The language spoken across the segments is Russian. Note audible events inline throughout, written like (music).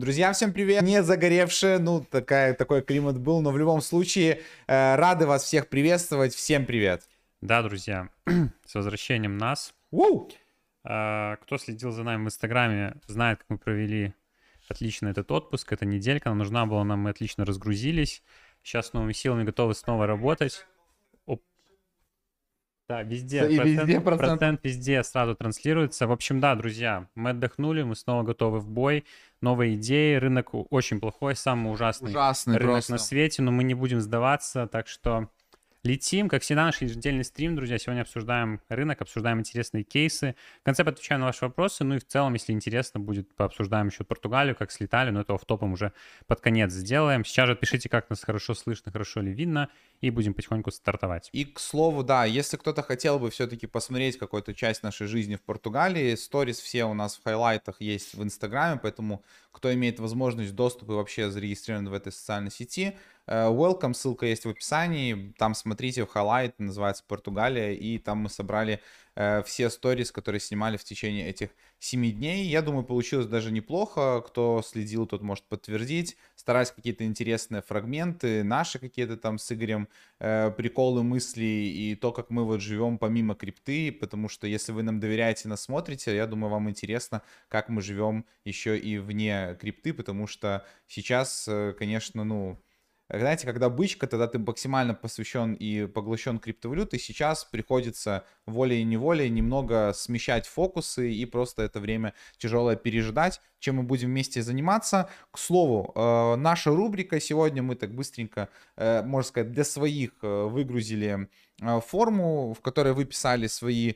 Друзья, всем привет! Не загоревшие, ну, такая, такой климат был, но в любом случае э, рады вас всех приветствовать. Всем привет! Да, друзья, (clears throat) с возвращением нас. Уу! Э, кто следил за нами в Инстаграме, знает, как мы провели отлично этот отпуск. Эта неделька, она нужна была нам, мы отлично разгрузились. Сейчас с новыми силами готовы снова работать. Да, везде, И процент, везде процент. процент везде сразу транслируется. В общем, да, друзья, мы отдохнули, мы снова готовы в бой. Новые идеи, рынок очень плохой, самый ужасный Ужасный рынок просто. на свете, но мы не будем сдаваться, так что летим. Как всегда, наш еженедельный стрим, друзья. Сегодня обсуждаем рынок, обсуждаем интересные кейсы. В конце отвечаю на ваши вопросы. Ну и в целом, если интересно будет, пообсуждаем еще Португалию, как слетали, но это в топом уже под конец сделаем. Сейчас же пишите, как нас хорошо слышно, хорошо ли видно, и будем потихоньку стартовать. И, к слову, да, если кто-то хотел бы все-таки посмотреть какую-то часть нашей жизни в Португалии, сторис все у нас в хайлайтах есть в Инстаграме, поэтому кто имеет возможность доступа и вообще зарегистрирован в этой социальной сети, welcome, ссылка есть в описании, там смотрите в хайлайт, называется Португалия, и там мы собрали э, все сторис, которые снимали в течение этих 7 дней. Я думаю, получилось даже неплохо. Кто следил, тот может подтвердить. Старались какие-то интересные фрагменты, наши какие-то там с Игорем э, приколы, мысли и то, как мы вот живем помимо крипты, потому что если вы нам доверяете, нас смотрите, я думаю, вам интересно, как мы живем еще и вне крипты, потому что сейчас, э, конечно, ну, знаете, когда бычка, тогда ты максимально посвящен и поглощен криптовалютой, сейчас приходится волей-неволей немного смещать фокусы и просто это время тяжелое пережидать, чем мы будем вместе заниматься. К слову, э, наша рубрика сегодня мы так быстренько, э, можно сказать, для своих э, выгрузили форму, в которой вы писали свои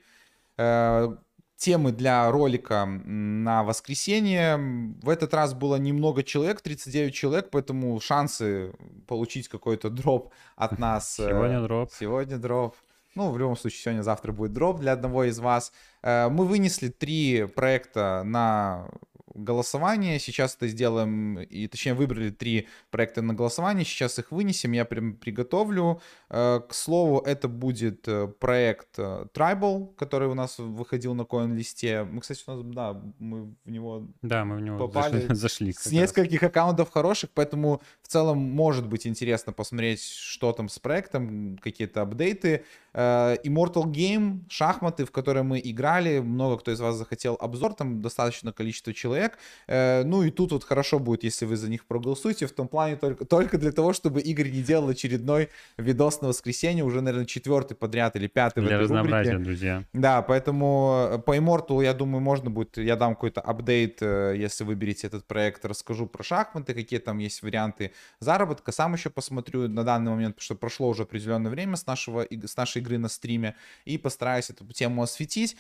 темы для ролика на воскресенье. В этот раз было немного человек, 39 человек, поэтому шансы получить какой-то дроп от (laughs) нас... э, Сегодня дроп. Сегодня дроп. Ну, в любом случае, сегодня-завтра будет дроп для одного из вас. Э, Мы вынесли три проекта на голосование. Сейчас это сделаем, и точнее выбрали три проекта на голосование. Сейчас их вынесем, я прям приготовлю. Э, К слову, это будет э, проект э, Tribal, который у нас выходил на CoinList. Мы, кстати, у нас, да, мы в него Да, мы в него Попали (laughs) зашли. с раз. нескольких аккаунтов хороших, поэтому в целом может быть интересно посмотреть, что там с проектом, какие-то апдейты. Immortal Game, шахматы, в которые мы играли, много кто из вас захотел обзор, там достаточно количество человек. Э, Ну и тут вот хорошо будет, если вы за них проголосуете, в том плане только, только для того, чтобы Игорь не делал очередной видос на воскресенье, уже, наверное, четвертый подряд или пятый в Для этой рубрике. разнообразия, друзья. Да, поэтому э, по Immortal, я думаю, можно будет, я дам какой-то апдейт, э, если выберете этот проект, расскажу про шахматы, какие там есть варианты заработка. Сам еще посмотрю на данный момент, потому что прошло уже определенное время с, нашего, с нашей игры на стриме, и постараюсь эту тему осветить.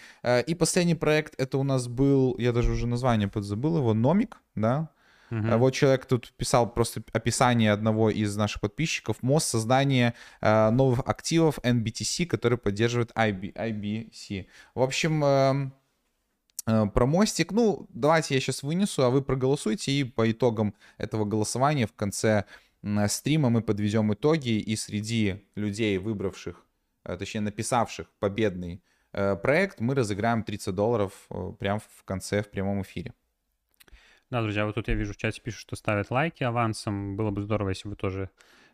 И последний проект, это у нас был, я даже уже название подзабыл его, Номик, да? А Вот человек тут писал просто описание одного из наших подписчиков. МОЗ создание э, новых активов NBTC, который поддерживает IB, IBC. В общем, эм, э, про мостик. Ну, давайте я сейчас вынесу, а вы проголосуйте. И по итогам этого голосования в конце м, стрима мы подведем итоги. И среди людей, выбравших, э, точнее написавших победный э, проект, мы разыграем 30 долларов э, прямо в конце в прямом эфире. Да, друзья, вот тут я вижу в чате пишут, что ставят лайки авансом. Было бы здорово, если вы тоже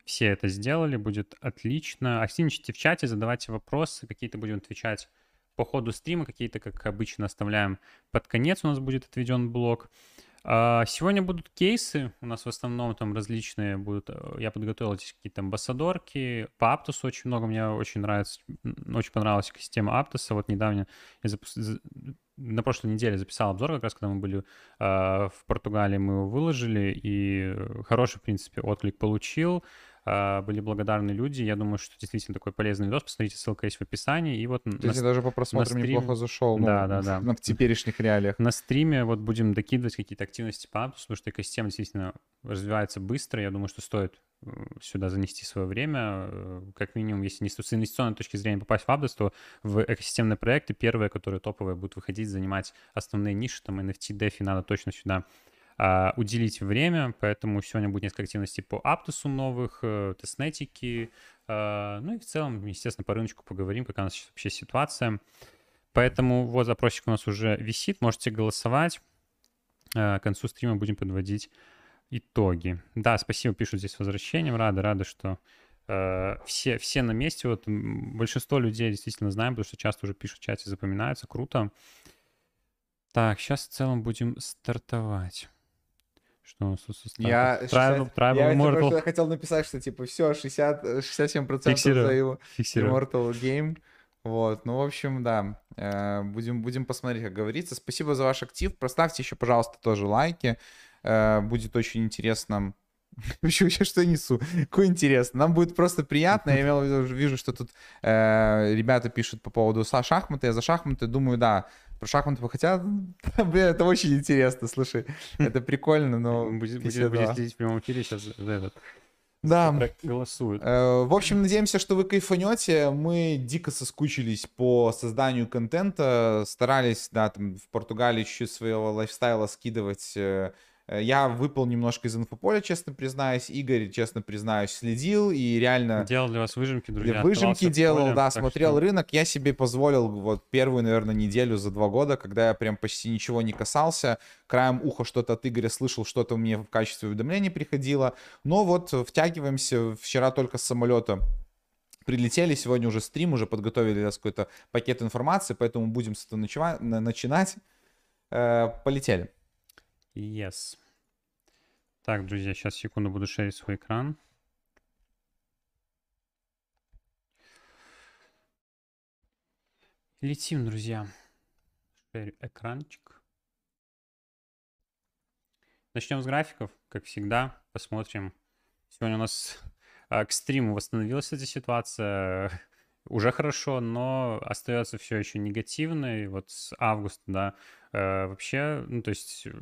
все это сделали. Будет отлично. Активничайте в чате, задавайте вопросы. Какие-то будем отвечать по ходу стрима. Какие-то, как обычно, оставляем под конец. У нас будет отведен блок. А, Сегодня будут кейсы. У нас в основном там различные будут. э, Я подготовил здесь какие-то амбассадорки. По Аптусу очень много. Мне очень нравится. Очень понравилась система Аптуса. Вот недавно я запус- за- на прошлой неделе записал обзор, как раз когда мы были э, в Португалии, мы его выложили, и хороший, в принципе, отклик получил. Э, Были благодарны люди. Я думаю, что действительно такой полезный видос. Посмотрите, ссылка есть в описании. И вот То на, есть даже по просмотрам стрим- неплохо зашел. ну, Да, да, да. (laughs) В теперешних реалиях. на стриме вот будем докидывать какие-то активности по Aptus, потому что экосистема действительно развивается быстро. Я думаю, что стоит сюда занести свое время. Э, Как минимум, если не с с инвестиционной точки зрения попасть в Aptus, то в экосистемные проекты первые, которые топовые будут выходить, занимать основные ниши, там NFT, DeFi, надо точно сюда а, уделить время, поэтому сегодня будет несколько активностей по Аптусу новых, э, тестнетики, а, ну и в целом, естественно, по рыночку поговорим, какая у нас сейчас вообще ситуация. Поэтому вот запросик у нас уже висит, можете голосовать. Э, к концу стрима будем подводить итоги. Да, спасибо, пишут здесь с возвращением. Рады, рады, что э, все, все на месте. Вот большинство людей действительно знаем, потому что часто уже пишут в чате, запоминаются. Круто. Так, сейчас в целом будем стартовать. Что у нас тут со Я, Tribal, 60, Tribal я Immortal. просто хотел написать, что типа все, 60, 67% Фиксирую. за его Фиксирую. Immortal Game. Вот, ну, в общем, да, э, будем, будем посмотреть, как говорится. Спасибо за ваш актив. Проставьте еще, пожалуйста, тоже лайки. Э, будет очень интересно. (laughs) Вообще, вообще, что я несу? Какое интересно. Нам будет просто приятно. Я имел в виду, вижу, что тут э, ребята пишут по поводу шахматы. Я за шахматы думаю, да, про шахматы хотят. (laughs) Блин, это очень интересно, слушай. Это прикольно, но... Будет, следить в прямом эфире, сейчас за этот Да, голосуют. Э, В общем, надеемся, что вы кайфанете. Мы дико соскучились по созданию контента, старались, да, там в Португалии чуть-чуть своего лайфстайла скидывать. Э, Я выпал немножко из инфополя, честно признаюсь. Игорь, честно признаюсь, следил и реально Делал для вас выжимки, друзья. для выжимки делал, поле, да, смотрел что рынок. Я себе позволил вот первую, наверное, неделю за два года, когда я прям почти ничего не касался. Краем уха что-то от Игоря слышал, что-то мне в качестве уведомлений приходило. Но вот втягиваемся. Вчера только с самолета прилетели, сегодня уже стрим, уже подготовили какой-то пакет информации, поэтому будем с этого начинать. Э, Полетели. Yes. Так, друзья, сейчас секунду буду шерить свой экран. Летим, друзья. Шерю экранчик. Начнем с графиков, как всегда. Посмотрим. Сегодня у нас а, к стриму восстановилась эта ситуация. Уже хорошо, но остается все еще негативной. Вот с августа, да, э, вообще, ну, то есть э,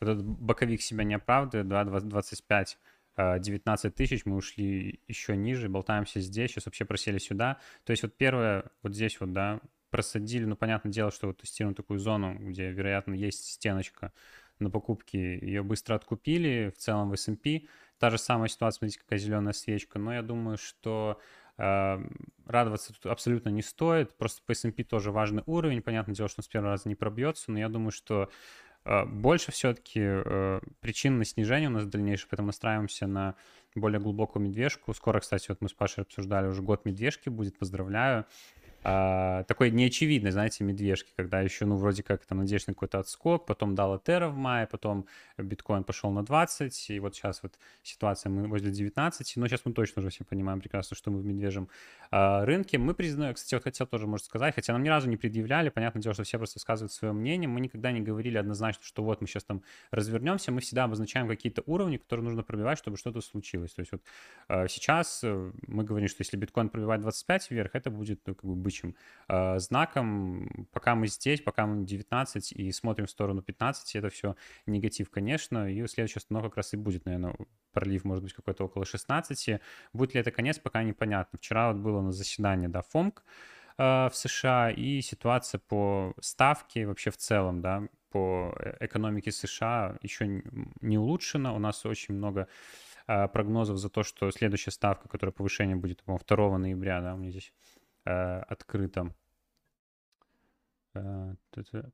этот боковик себя не оправдывает, да, 20 25 э, 19 тысяч, мы ушли еще ниже, болтаемся здесь, сейчас вообще просели сюда. То есть вот первое, вот здесь вот, да, просадили, ну, понятное дело, что вот тестируем такую зону, где, вероятно, есть стеночка на покупки, ее быстро откупили, в целом в S&P. Та же самая ситуация, смотрите, какая зеленая свечка, но я думаю, что э, радоваться тут абсолютно не стоит, просто по S&P тоже важный уровень, понятное дело, что он с первого раза не пробьется, но я думаю, что э, больше все-таки э, причин на снижение у нас дальнейшее, поэтому настраиваемся на более глубокую медвежку. Скоро, кстати, вот мы с Пашей обсуждали, уже год медвежки будет, поздравляю. А, такой неочевидной, знаете, медвежки, когда еще, ну, вроде как там надеешься на какой-то отскок, потом дал Этера в мае, потом биткоин пошел на 20, и вот сейчас вот ситуация, мы возле 19, но сейчас мы точно уже все понимаем прекрасно, что мы в медвежьем а, рынке. Мы признаем, кстати, вот хотел тоже, может сказать, хотя нам ни разу не предъявляли, понятное дело, что все просто высказывают свое мнение, мы никогда не говорили однозначно, что вот мы сейчас там развернемся, мы всегда обозначаем какие-то уровни, которые нужно пробивать, чтобы что-то случилось. То есть вот а, сейчас э, мы говорим, что если биткоин пробивает 25 вверх, это будет ну, как бы бычьим э, знаком. Пока мы здесь, пока мы 19 и смотрим в сторону 15, это все негатив, конечно. И следующая остановка как раз и будет, наверное, пролив может быть какой-то около 16. Будет ли это конец, пока непонятно. Вчера вот было на заседании, да, ФОМК э, в США и ситуация по ставке вообще в целом, да, по э- экономике США еще не улучшена. У нас очень много э, прогнозов за то, что следующая ставка, которая повышение будет, по-моему, 2 ноября, да, у меня здесь э, открыто. Э,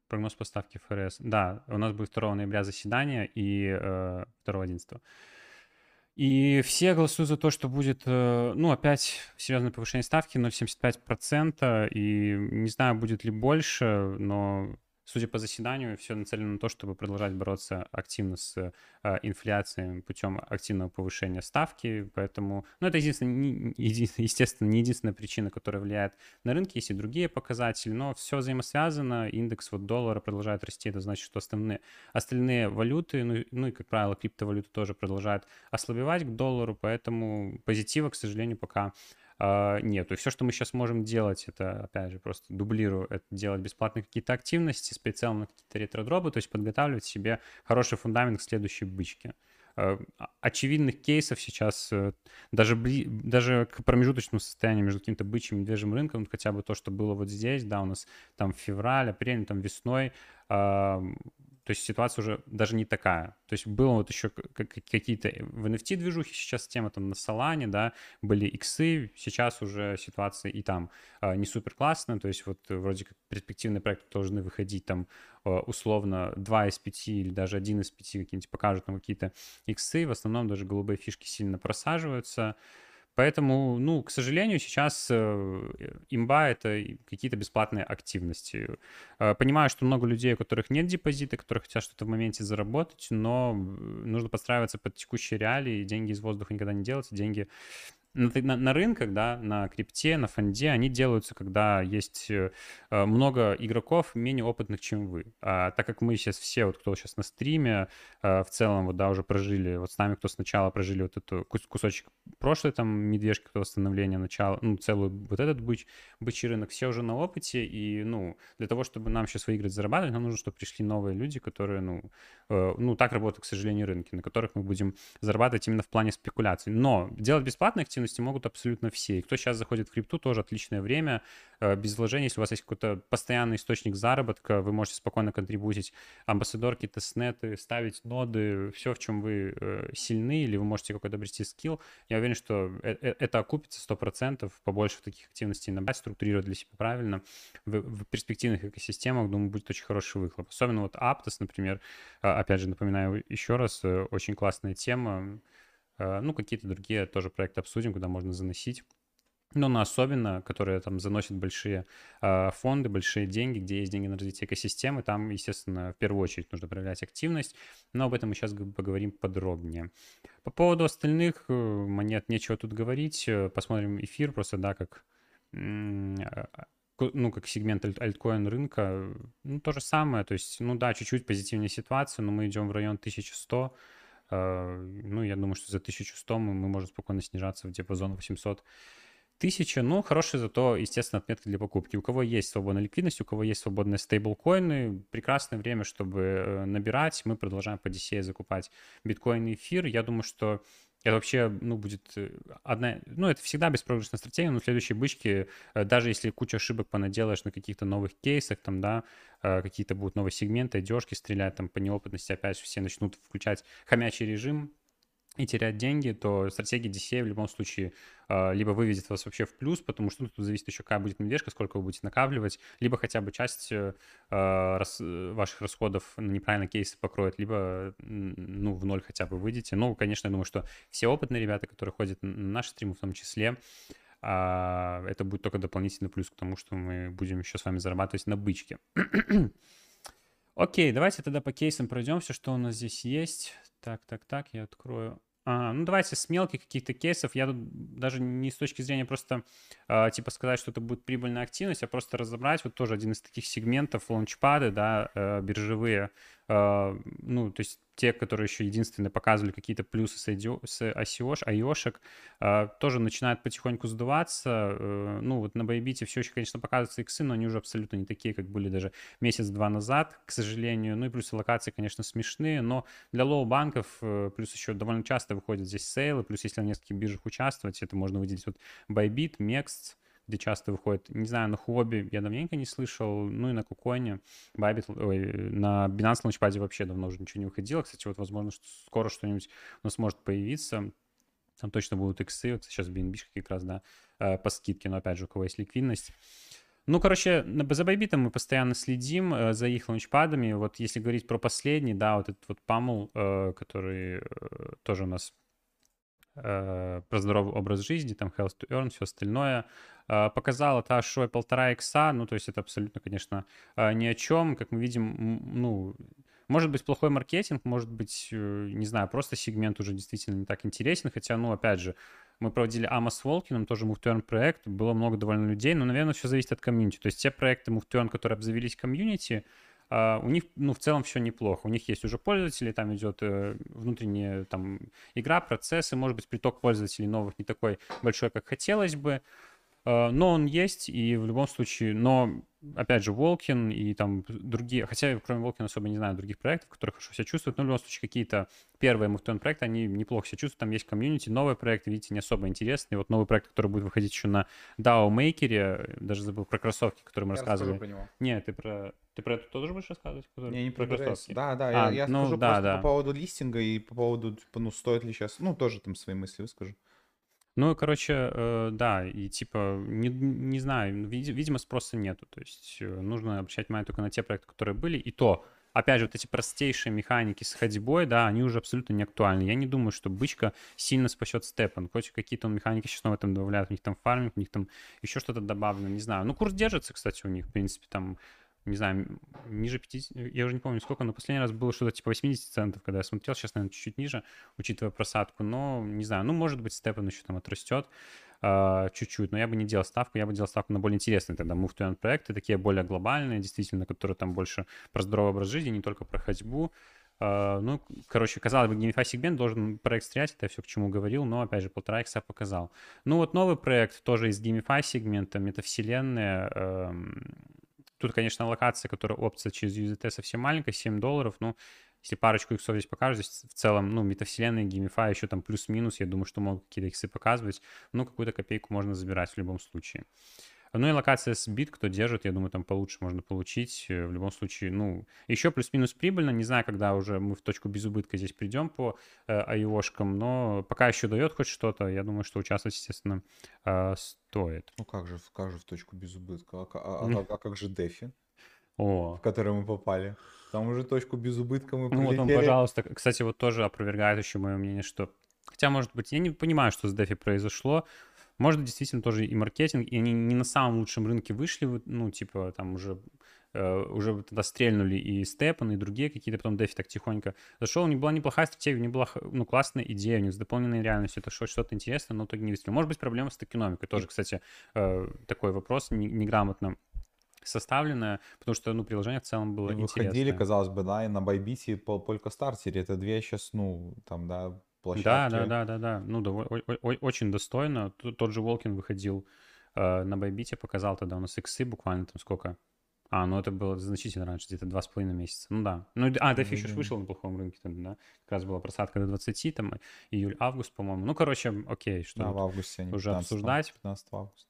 Прогноз поставки ФРС. Да, у нас будет 2 ноября заседание и э, 2-11. И все голосуют за то, что будет, э, ну, опять серьезное повышение ставки 0,75%. И не знаю, будет ли больше, но судя по заседанию, все нацелено на то, чтобы продолжать бороться активно с э, инфляцией путем активного повышения ставки. Поэтому, ну, это единственное, (laughs) естественно, не единственная причина, которая влияет на рынки. Есть и другие показатели, но все взаимосвязано. Индекс вот доллара продолжает расти. Это значит, что остальные, остальные валюты, ну, ну и, как правило, криптовалюты тоже продолжают ослабевать к доллару. Поэтому позитива, к сожалению, пока нету. И все, что мы сейчас можем делать, это, опять же, просто дублирую, это делать бесплатные какие-то активности с прицелом на какие-то ретро-дропы, то есть подготавливать себе хороший фундамент к следующей бычке. Э, а- Очевидных кейсов сейчас э, даже, даже к промежуточному состоянию между каким-то бычьим и медвежьим рынком, хотя бы то, что было вот здесь, да, у нас там февраль, апрель, ну, там весной, то есть ситуация уже даже не такая. То есть было вот еще какие-то в NFT движухи сейчас тема там на Solana, да, были иксы, сейчас уже ситуация и там а, не супер классная, то есть вот вроде как перспективные проекты должны выходить там а, условно 2 из 5 или даже 1 из 5 какие-нибудь покажут там какие-то иксы, в основном даже голубые фишки сильно просаживаются, Поэтому, ну, к сожалению, сейчас э, имба — это какие-то бесплатные активности. Э, понимаю, что много людей, у которых нет депозита, которые хотят что-то в моменте заработать, но нужно подстраиваться под текущие реалии, деньги из воздуха никогда не делаются, деньги на, на, на рынках, да, на крипте, на фонде, они делаются, когда есть э, много игроков менее опытных, чем вы. А так как мы сейчас все, вот кто сейчас на стриме, э, в целом, вот, да, уже прожили, вот с нами, кто сначала прожили вот эту кусочек прошлой там медвежки, кто восстановление начала, ну, целую вот этот быч, бычий рынок, все уже на опыте, и, ну, для того, чтобы нам сейчас выиграть, зарабатывать, нам нужно, чтобы пришли новые люди, которые, ну, э, ну, так работают, к сожалению, рынки, на которых мы будем зарабатывать именно в плане спекуляций. Но делать активности активности могут абсолютно все. И кто сейчас заходит в крипту, тоже отличное время. Э, без вложений, если у вас есть какой-то постоянный источник заработка, вы можете спокойно контрибутить амбассадорки, тестнеты, ставить ноды, все, в чем вы э, сильны, или вы можете какой-то обрести скилл. Я уверен, что э, это окупится 100%, побольше таких активностей набрать, структурировать для себя правильно. В, перспективных экосистемах, думаю, будет очень хороший выхлоп. Особенно вот Aptos, например, опять же, напоминаю еще раз, очень классная тема, ну, какие-то другие тоже проекты обсудим, куда можно заносить. Но на особенно, которые там заносят большие э, фонды, большие деньги, где есть деньги на развитие экосистемы, там, естественно, в первую очередь нужно проявлять активность, но об этом мы сейчас поговорим подробнее. По поводу остальных э, монет нечего тут говорить, э, посмотрим эфир просто, да, как ну, как сегмент аль- альткоин рынка, ну, то же самое, то есть, ну да, чуть-чуть позитивнее ситуация, но мы идем в район 1100, а, ну, я думаю, что за 1100 мы, можем спокойно снижаться в диапазон 800 тысяча, ну, хорошая зато, естественно, отметка для покупки. У кого есть свободная ликвидность, у кого есть свободные стейблкоины, прекрасное время, чтобы э, набирать. Мы продолжаем по DCA закупать биткоин и эфир. Я думаю, что это вообще, ну, будет э, одна... Ну, это всегда беспроигрышная стратегия, но в следующей бычке, э, даже если куча ошибок понаделаешь на каких-то новых кейсах, там, да, э, какие-то будут новые сегменты, одежки стрелять, там, по неопытности опять все начнут включать хомячий режим, и терять деньги, то стратегия DCA в любом случае э, либо выведет вас вообще в плюс, потому что ну, тут зависит еще, какая будет медвежка, сколько вы будете накапливать, либо хотя бы часть э, рас, ваших расходов на неправильные кейсы покроет, либо ну, в ноль хотя бы выйдете. Ну, конечно, я думаю, что все опытные ребята, которые ходят на наши стримы в том числе, э, это будет только дополнительный плюс к тому, что мы будем еще с вами зарабатывать на бычке. Окей, давайте тогда по кейсам пройдемся, что у нас здесь есть. Так, так, так, я открою. А, ну, давайте с мелких каких-то кейсов. Я тут даже не с точки зрения просто, э, типа, сказать, что это будет прибыльная активность, а просто разобрать. Вот тоже один из таких сегментов, лаунчпады, да, э, биржевые. Э, ну, то есть те, которые еще единственные показывали какие-то плюсы с, ICO, IOшек, э, тоже начинают потихоньку сдуваться. Э, ну, вот на Bybit все еще, конечно, показываются иксы, но они уже абсолютно не такие, как были даже месяц-два назад, к сожалению. Ну и плюс локации, конечно, смешные, но для лоу-банков э, плюс еще довольно часто выходят здесь сейлы, плюс если на нескольких биржах участвовать, это можно выделить вот Bybit, Mext, где часто выходит. Не знаю, на Хуоби я давненько не слышал, ну и на Куконе, Bybit, ой, на Binance Launchpad вообще давно уже ничего не выходило. Кстати, вот возможно, что скоро что-нибудь у нас может появиться. Там точно будут иксы, вот сейчас BNB как раз, да, э, по скидке, но опять же, у кого есть ликвидность. Ну, короче, за Bybit мы постоянно следим э, за их лаунчпадами. Вот если говорить про последний, да, вот этот вот Pummel, э, который тоже у нас э, про здоровый образ жизни, там health to earn, все остальное. Э, показала та шой полтора икса, ну, то есть это абсолютно, конечно, э, ни о чем. Как мы видим, ну, может быть, плохой маркетинг, может быть, э, не знаю, просто сегмент уже действительно не так интересен, хотя, ну, опять же, мы проводили Ама с Волкиным, тоже Move to Earn проект, было много довольно людей, но, наверное, все зависит от комьюнити. То есть те проекты Move to Earn, которые обзавелись комьюнити, у них, ну, в целом все неплохо. У них есть уже пользователи, там идет э, внутренняя там игра, процессы, может быть, приток пользователей новых не такой большой, как хотелось бы, uh, но он есть, и в любом случае, но опять же, Волкин и там другие, хотя кроме Волкина особо не знаю других проектов, которые хорошо себя чувствуют, но в любом случае какие-то первые Муфтон проекты, они неплохо себя чувствуют, там есть комьюнити, новые проекты, видите, не особо интересные. Вот новый проект, который будет выходить еще на DAO Maker, даже забыл про кроссовки, которые мы Я рассказывали. про него. Нет, ты про... Ты про это тоже будешь рассказывать? который- Не, не про кроссовки? Да, да, А, я, я ну скажу да, просто да. по поводу листинга и по поводу, типа, ну, стоит ли сейчас, ну, тоже там свои мысли выскажу. Ну, короче, э, да, и типа, не, не знаю, види- видимо, спроса нету. То есть э, нужно обращать внимание только на те проекты, которые были. И то, опять же, вот эти простейшие механики с ходьбой, да, они уже абсолютно не актуальны. Я не думаю, что бычка сильно спасет степан. Хоть какие-то он механики сейчас в этом добавляют, у них там фарминг, у них там еще что-то добавлено, не знаю. Ну, курс держится, кстати, у них, в принципе, там не знаю, ниже 50, я уже не помню сколько, но последний раз было что-то типа 80 центов, когда я смотрел, сейчас, наверное, чуть-чуть ниже, учитывая просадку, но не знаю, ну, может быть, Степан еще там отрастет а, чуть-чуть, но я бы не делал ставку, я бы делал ставку на более интересные тогда move to earn проекты, такие более глобальные, действительно, которые там больше про здоровый образ жизни, не только про ходьбу, А, ну, короче, казалось бы, GameFi сегмент должен проект стрелять, это я все к чему говорил, но, опять же, полтора икса показал. Ну, вот новый проект тоже из GameFi сегмента, метавселенная, эм, Тут, конечно, локация, которая опция через USDT совсем маленькая, 7 долларов. Ну, если парочку иксов здесь покажут, здесь в целом, ну, метавселенная, геймифай еще там плюс-минус, я думаю, что могут какие-то иксы показывать. Ну, какую-то копейку можно забирать в любом случае. Ну и локация с бит, кто держит, я думаю, там получше можно получить. Э, В любом случае, ну, еще плюс-минус прибыльно. Не знаю, когда уже мы в точку без убытка здесь придем по э, IO-шкам, но пока еще дает хоть что-то, я думаю, что участвовать, естественно, э, стоит. Ну, как же, как же в точку без убытка? А, а- а а как же Дефи, О, в который мы попали? Там уже точку без убытка мы Ну вот он, прилетели. пожалуйста. Кстати, вот тоже опровергает еще мое мнение, что... Хотя, может быть, я не понимаю, что с DeFi произошло. Может, действительно тоже и маркетинг, и они не на самом лучшем рынке вышли, ну, типа, там уже э, уже тогда стрельнули и Степан, и другие какие-то, потом DeFi так тихонько зашел, у них была неплохая стратегия, у них была ну, классная идея, у них с дополненной реальностью, это что- что-то интересное, но в итоге не выстрелило. Может быть, проблема с токеномикой, тоже, кстати, э, такой вопрос, не- неграмотно составленное, потому что, ну, приложение в целом было выходили, интересное. казалось бы, да, и на Байбите, и Полька Стартере. Это две сейчас, ну, там, да, площадки. Да, да, да, да, да. Ну, о- очень достойно. Тот же Волкин выходил э, на Байбите, показал тогда у нас иксы буквально там сколько. А, ну это было значительно раньше, где-то два с половиной месяца. Ну да. Ну, а, DeFi еще вышел на плохом рынке тогда, да? Как раз была просадка до 20, там, июль-август, по-моему. Ну, короче, окей, что Да, в августе они. уже 15 обсуждать. 15 августа.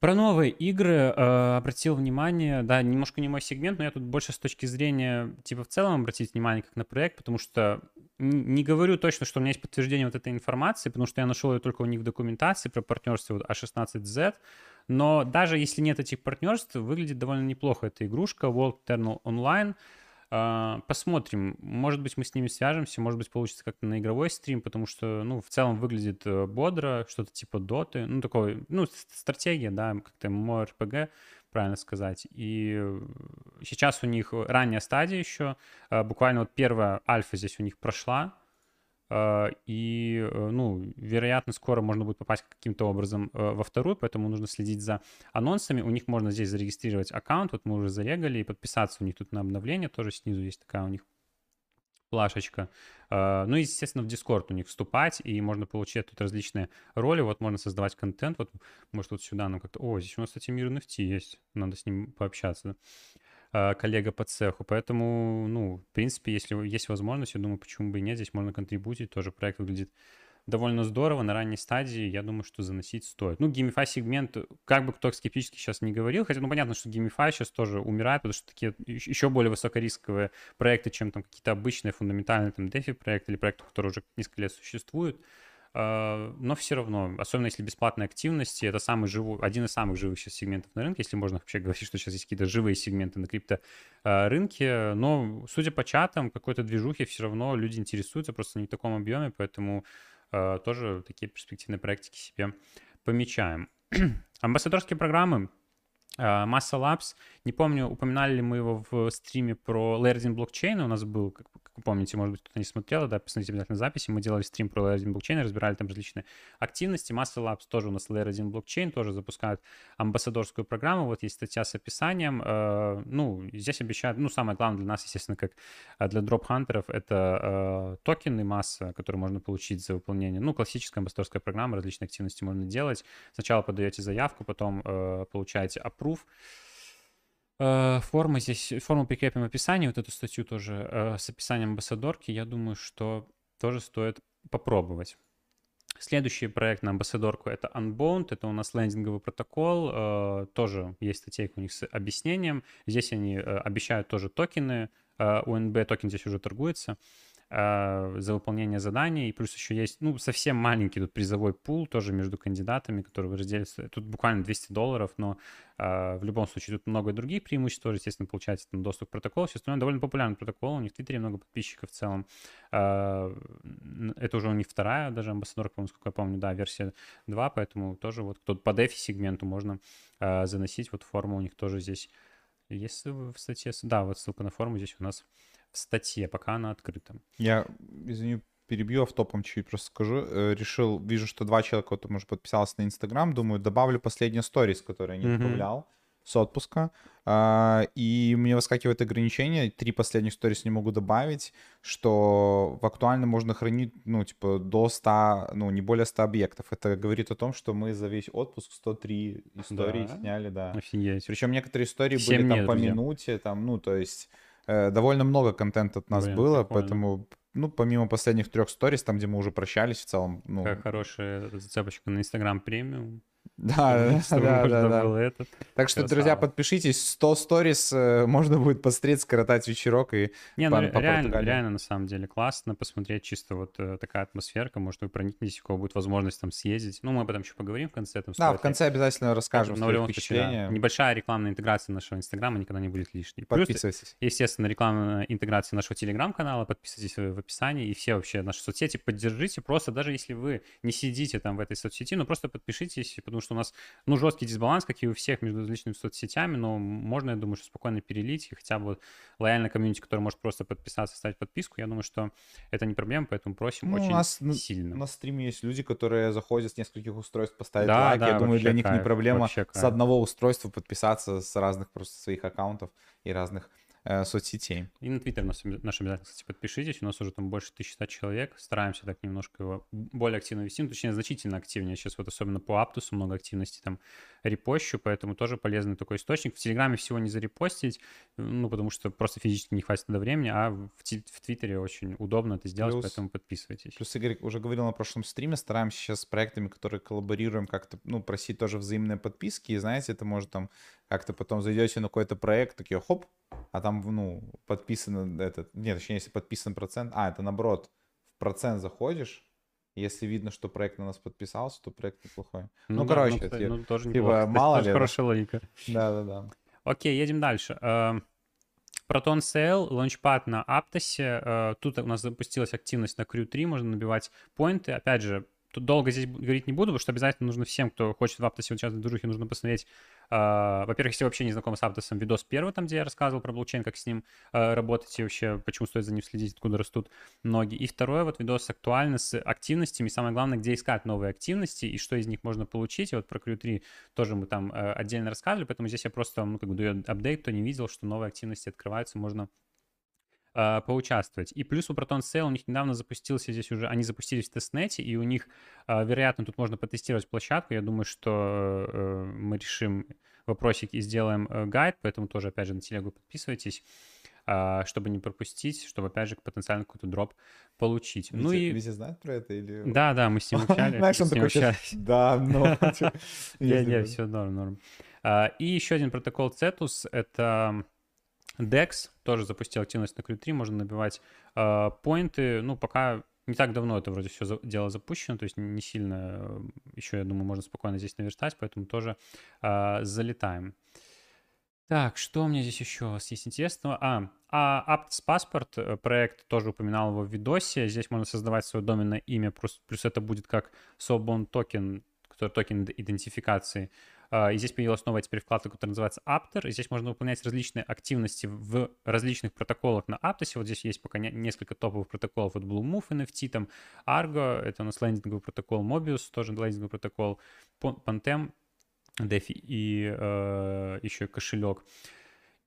Про новые игры э, обратил внимание, да, немножко не мой сегмент, но я тут больше с точки зрения, типа, в целом обратить внимание как на проект, потому что не говорю точно, что у меня есть подтверждение вот этой информации, потому что я нашел ее только у них в документации про партнерство вот A16Z, но даже если нет этих партнерств, выглядит довольно неплохо эта игрушка World Eternal Online. А, Посмотрим. Может быть, мы с ними свяжемся, может быть, получится как-то на игровой стрим, потому что, ну, в целом выглядит э, бодро, что-то типа доты, ну, такой, ну, стратегия, да, как-то MMORPG, правильно сказать. И э, сейчас у них ранняя стадия еще, э, буквально вот первая альфа здесь у них прошла, и, э, ну, вероятно, скоро можно будет попасть каким-то образом э, во вторую, поэтому нужно следить за анонсами. У них можно здесь зарегистрировать аккаунт, вот мы уже зарегали, и подписаться у них тут на обновление, тоже снизу есть такая у них плашечка. Э, Ну и, естественно, в Discord у них вступать, и можно получать тут различные роли, вот можно создавать контент, вот, может, вот сюда нам как-то... О, здесь у нас, кстати, мир NFT есть, надо с ним пообщаться, э, коллега по цеху, поэтому, ну, в принципе, если есть возможность, я думаю, почему бы и нет, здесь можно контрибутить, тоже проект выглядит довольно здорово на ранней стадии, я думаю, что заносить стоит. Ну, GameFi сегмент, как бы кто скептически сейчас не говорил, хотя, ну, понятно, что GameFi сейчас тоже умирает, потому что такие еще более высокорисковые проекты, чем там какие-то обычные фундаментальные там DeFi проекты или проекты, которые уже несколько лет существуют. А, Но все равно, особенно если бесплатные активности, это самый живой, один из самых живых сейчас сегментов на рынке, если можно вообще (laughs) говорить, что сейчас есть какие-то живые сегменты на крипто а, рынке. Но, судя по чатам, какой-то движухи все равно люди интересуются, просто не в таком объеме, поэтому а, тоже такие перспективные проектики себе помечаем. (clears throat) Амбассадорские программы. а, Massa Labs. Не помню, упоминали ли мы его в стриме про Layerdin блокчейн. У нас был, помните, может быть, кто-то не смотрел, да, посмотрите обязательно записи. Мы делали стрим про Layerdin блокчейн, разбирали там различные активности. Massa Labs тоже у нас Layerdin блокчейн, тоже запускают амбассадорскую программу. Вот есть статья с описанием. Э, Ну, здесь обещают, ну, самое главное для нас, естественно, как э, для дроп-хантеров, это э, токены масса, которые можно получить за выполнение. Ну, классическая амбассадорская программа, различные активности можно делать. Сначала подаете заявку, потом получаете approve, Э, форма здесь, форму прикрепим в описании, вот эту статью тоже э, с описанием амбассадорки, я думаю, что тоже стоит попробовать. Следующий проект на амбассадорку это Unbound, это у нас лендинговый протокол, э, тоже есть статейка у них с объяснением. Здесь они обещают тоже токены, UNB токен здесь уже торгуется. А, за выполнение заданий. И плюс еще есть, ну, совсем маленький тут призовой пул тоже между кандидатами, которые разделятся. Тут буквально 200 долларов, но э, в любом случае тут много других преимуществ тоже, естественно, получается там доступ к протоколу. Все остальное довольно популярный протокол, у них в Твиттере много подписчиков в целом. Э, это уже у них вторая даже амбассадорка, по сколько я помню, да, версия 2, поэтому тоже вот кто-то по DeFi сегменту можно э, заносить. Вот форма у них тоже здесь если в статье... Да, вот ссылка на форму здесь у нас в статье, пока она открыта. Я, извини, перебью автопом чуть просто скажу. Э, решил, вижу, что два человека вот, может, подписался на Инстаграм. Думаю, добавлю последние сторис, которые я не добавлял mm-hmm. с отпуска. А, и мне выскакивает ограничение. Три последних сторис не могу добавить, что в актуально можно хранить, ну, типа, до 100, ну, не более 100 объектов. Это говорит о том, что мы за весь отпуск 103 истории да. сняли, да. Офигеть. Причем некоторые истории были там нет, по друзья. минуте, там, ну, то есть довольно много контента от нас Блин, было, прикольно. поэтому, ну, помимо последних трех сторис, там, где мы уже прощались в целом. Ну... Как хорошая зацепочка на Инстаграм премиум. Да, да, да, да. Этот. Так что, Красава. друзья, подпишитесь. 100 сторис э, можно будет посмотреть, скоротать вечерок и Не, ну, по, реально, реально, на самом деле, классно посмотреть чисто вот э, такая атмосферка. Может, вы проникнетесь, у кого будет возможность там съездить. Ну, мы об этом еще поговорим в конце. Там, да, в конце обязательно расскажем Но в любом случае, да, небольшая рекламная интеграция нашего Инстаграма никогда не будет лишней. Подписывайтесь. Плюс, естественно, рекламная интеграция нашего Телеграм-канала. Подписывайтесь в описании. И все вообще наши соцсети поддержите. Просто даже если вы не сидите там в этой соцсети, ну, просто подпишитесь, потому что у нас ну, жесткий дисбаланс, как и у всех между различными соцсетями, но можно, я думаю, что спокойно перелить, и хотя бы лояльная комьюнити, который может просто подписаться, ставить подписку, я думаю, что это не проблема, поэтому просим ну, очень у нас сильно. На стриме есть люди, которые заходят с нескольких устройств поставить да, лайк, да, я думаю, для них кайф, не проблема с одного устройства подписаться с разных просто своих аккаунтов и разных э, соцсетей. И на Твиттер наш, наш обязательно, кстати, подпишитесь. У нас уже там больше 1100 человек. Стараемся так немножко его более активно вести, ну, точнее, значительно активнее. Сейчас вот особенно по Аптусу много активности там репощу, поэтому тоже полезный такой источник. В Телеграме всего не зарепостить, ну, потому что просто физически не хватит до времени, а в, в Твиттере очень удобно это сделать, плюс, поэтому подписывайтесь. Плюс Игорь уже говорил на прошлом стриме, стараемся сейчас с проектами, которые коллаборируем, как-то, ну, просить тоже взаимные подписки, и знаете, это может там как-то потом зайдете на какой-то проект, такие, хоп, а там, ну, подписан этот, нет, точнее, если подписан процент, а, это наоборот, в процент заходишь, если видно, что проект на нас подписался, то проект неплохой. Ну, ну да, короче, ну, кстати, ну, тоже типа, мало ли. Хорошая логика. Да-да-да. Окей, едем дальше. Эм, Proton Sale, лаунчпад на Аптосе. Э, тут у нас запустилась активность на Crew 3, можно набивать поинты. Опять же, Тут долго здесь говорить не буду, потому что обязательно нужно всем, кто хочет в Аптосе участвовать в движухе, нужно посмотреть, э, во-первых, если вообще не знакомы с Аптосом, видос первый, там, где я рассказывал про блокчейн, как с ним э, работать и вообще, почему стоит за ним следить, откуда растут ноги. И второй вот видос актуально с активностями, самое главное, где искать новые активности и что из них можно получить. И вот про Crew 3 тоже мы там э, отдельно рассказывали, поэтому здесь я просто, ну, как бы даю апдейт, кто не видел, что новые активности открываются, можно э, поучаствовать. И плюс у Proton Sale у них недавно запустился здесь уже, они запустились в тестнете, и у них, э, вероятно, тут можно потестировать площадку. Я думаю, что э, мы решим вопросик и сделаем э, гайд, поэтому тоже, опять же, на телегу подписывайтесь чтобы не пропустить, чтобы, опять же, потенциально какой-то дроп получить. Витя, ну и... Витя знает про это или... Да, да, мы с ним (laughs) общались. Знаешь, он такой, (laughs) да, но... (laughs) Не-не, все норм, норм. И еще один протокол Cetus — это DEX тоже запустил активность на Crew3, можно набивать э. Ну, пока не так давно это вроде все дело запущено, то есть не сильно э, еще, я думаю, можно спокойно здесь наверстать, поэтому тоже э, залетаем. Так, что у меня здесь еще у вас есть интересного? А, а Aptos Passport э, проект, тоже упоминал его в видосе. Здесь можно создавать свое доменное имя, плюс, плюс это будет как Soulbound токен, который токен идентификации. А, и здесь появилась новая теперь вкладка, которая называется Apter. И здесь можно выполнять различные активности в различных протоколах на Aptos. Вот здесь есть пока несколько топовых протоколов. Вот Bluemove NFT, там Argo, это у нас лендинговый протокол, Mobius, тоже лендинговый протокол, Pontem, DeFi и э, еще кошелек.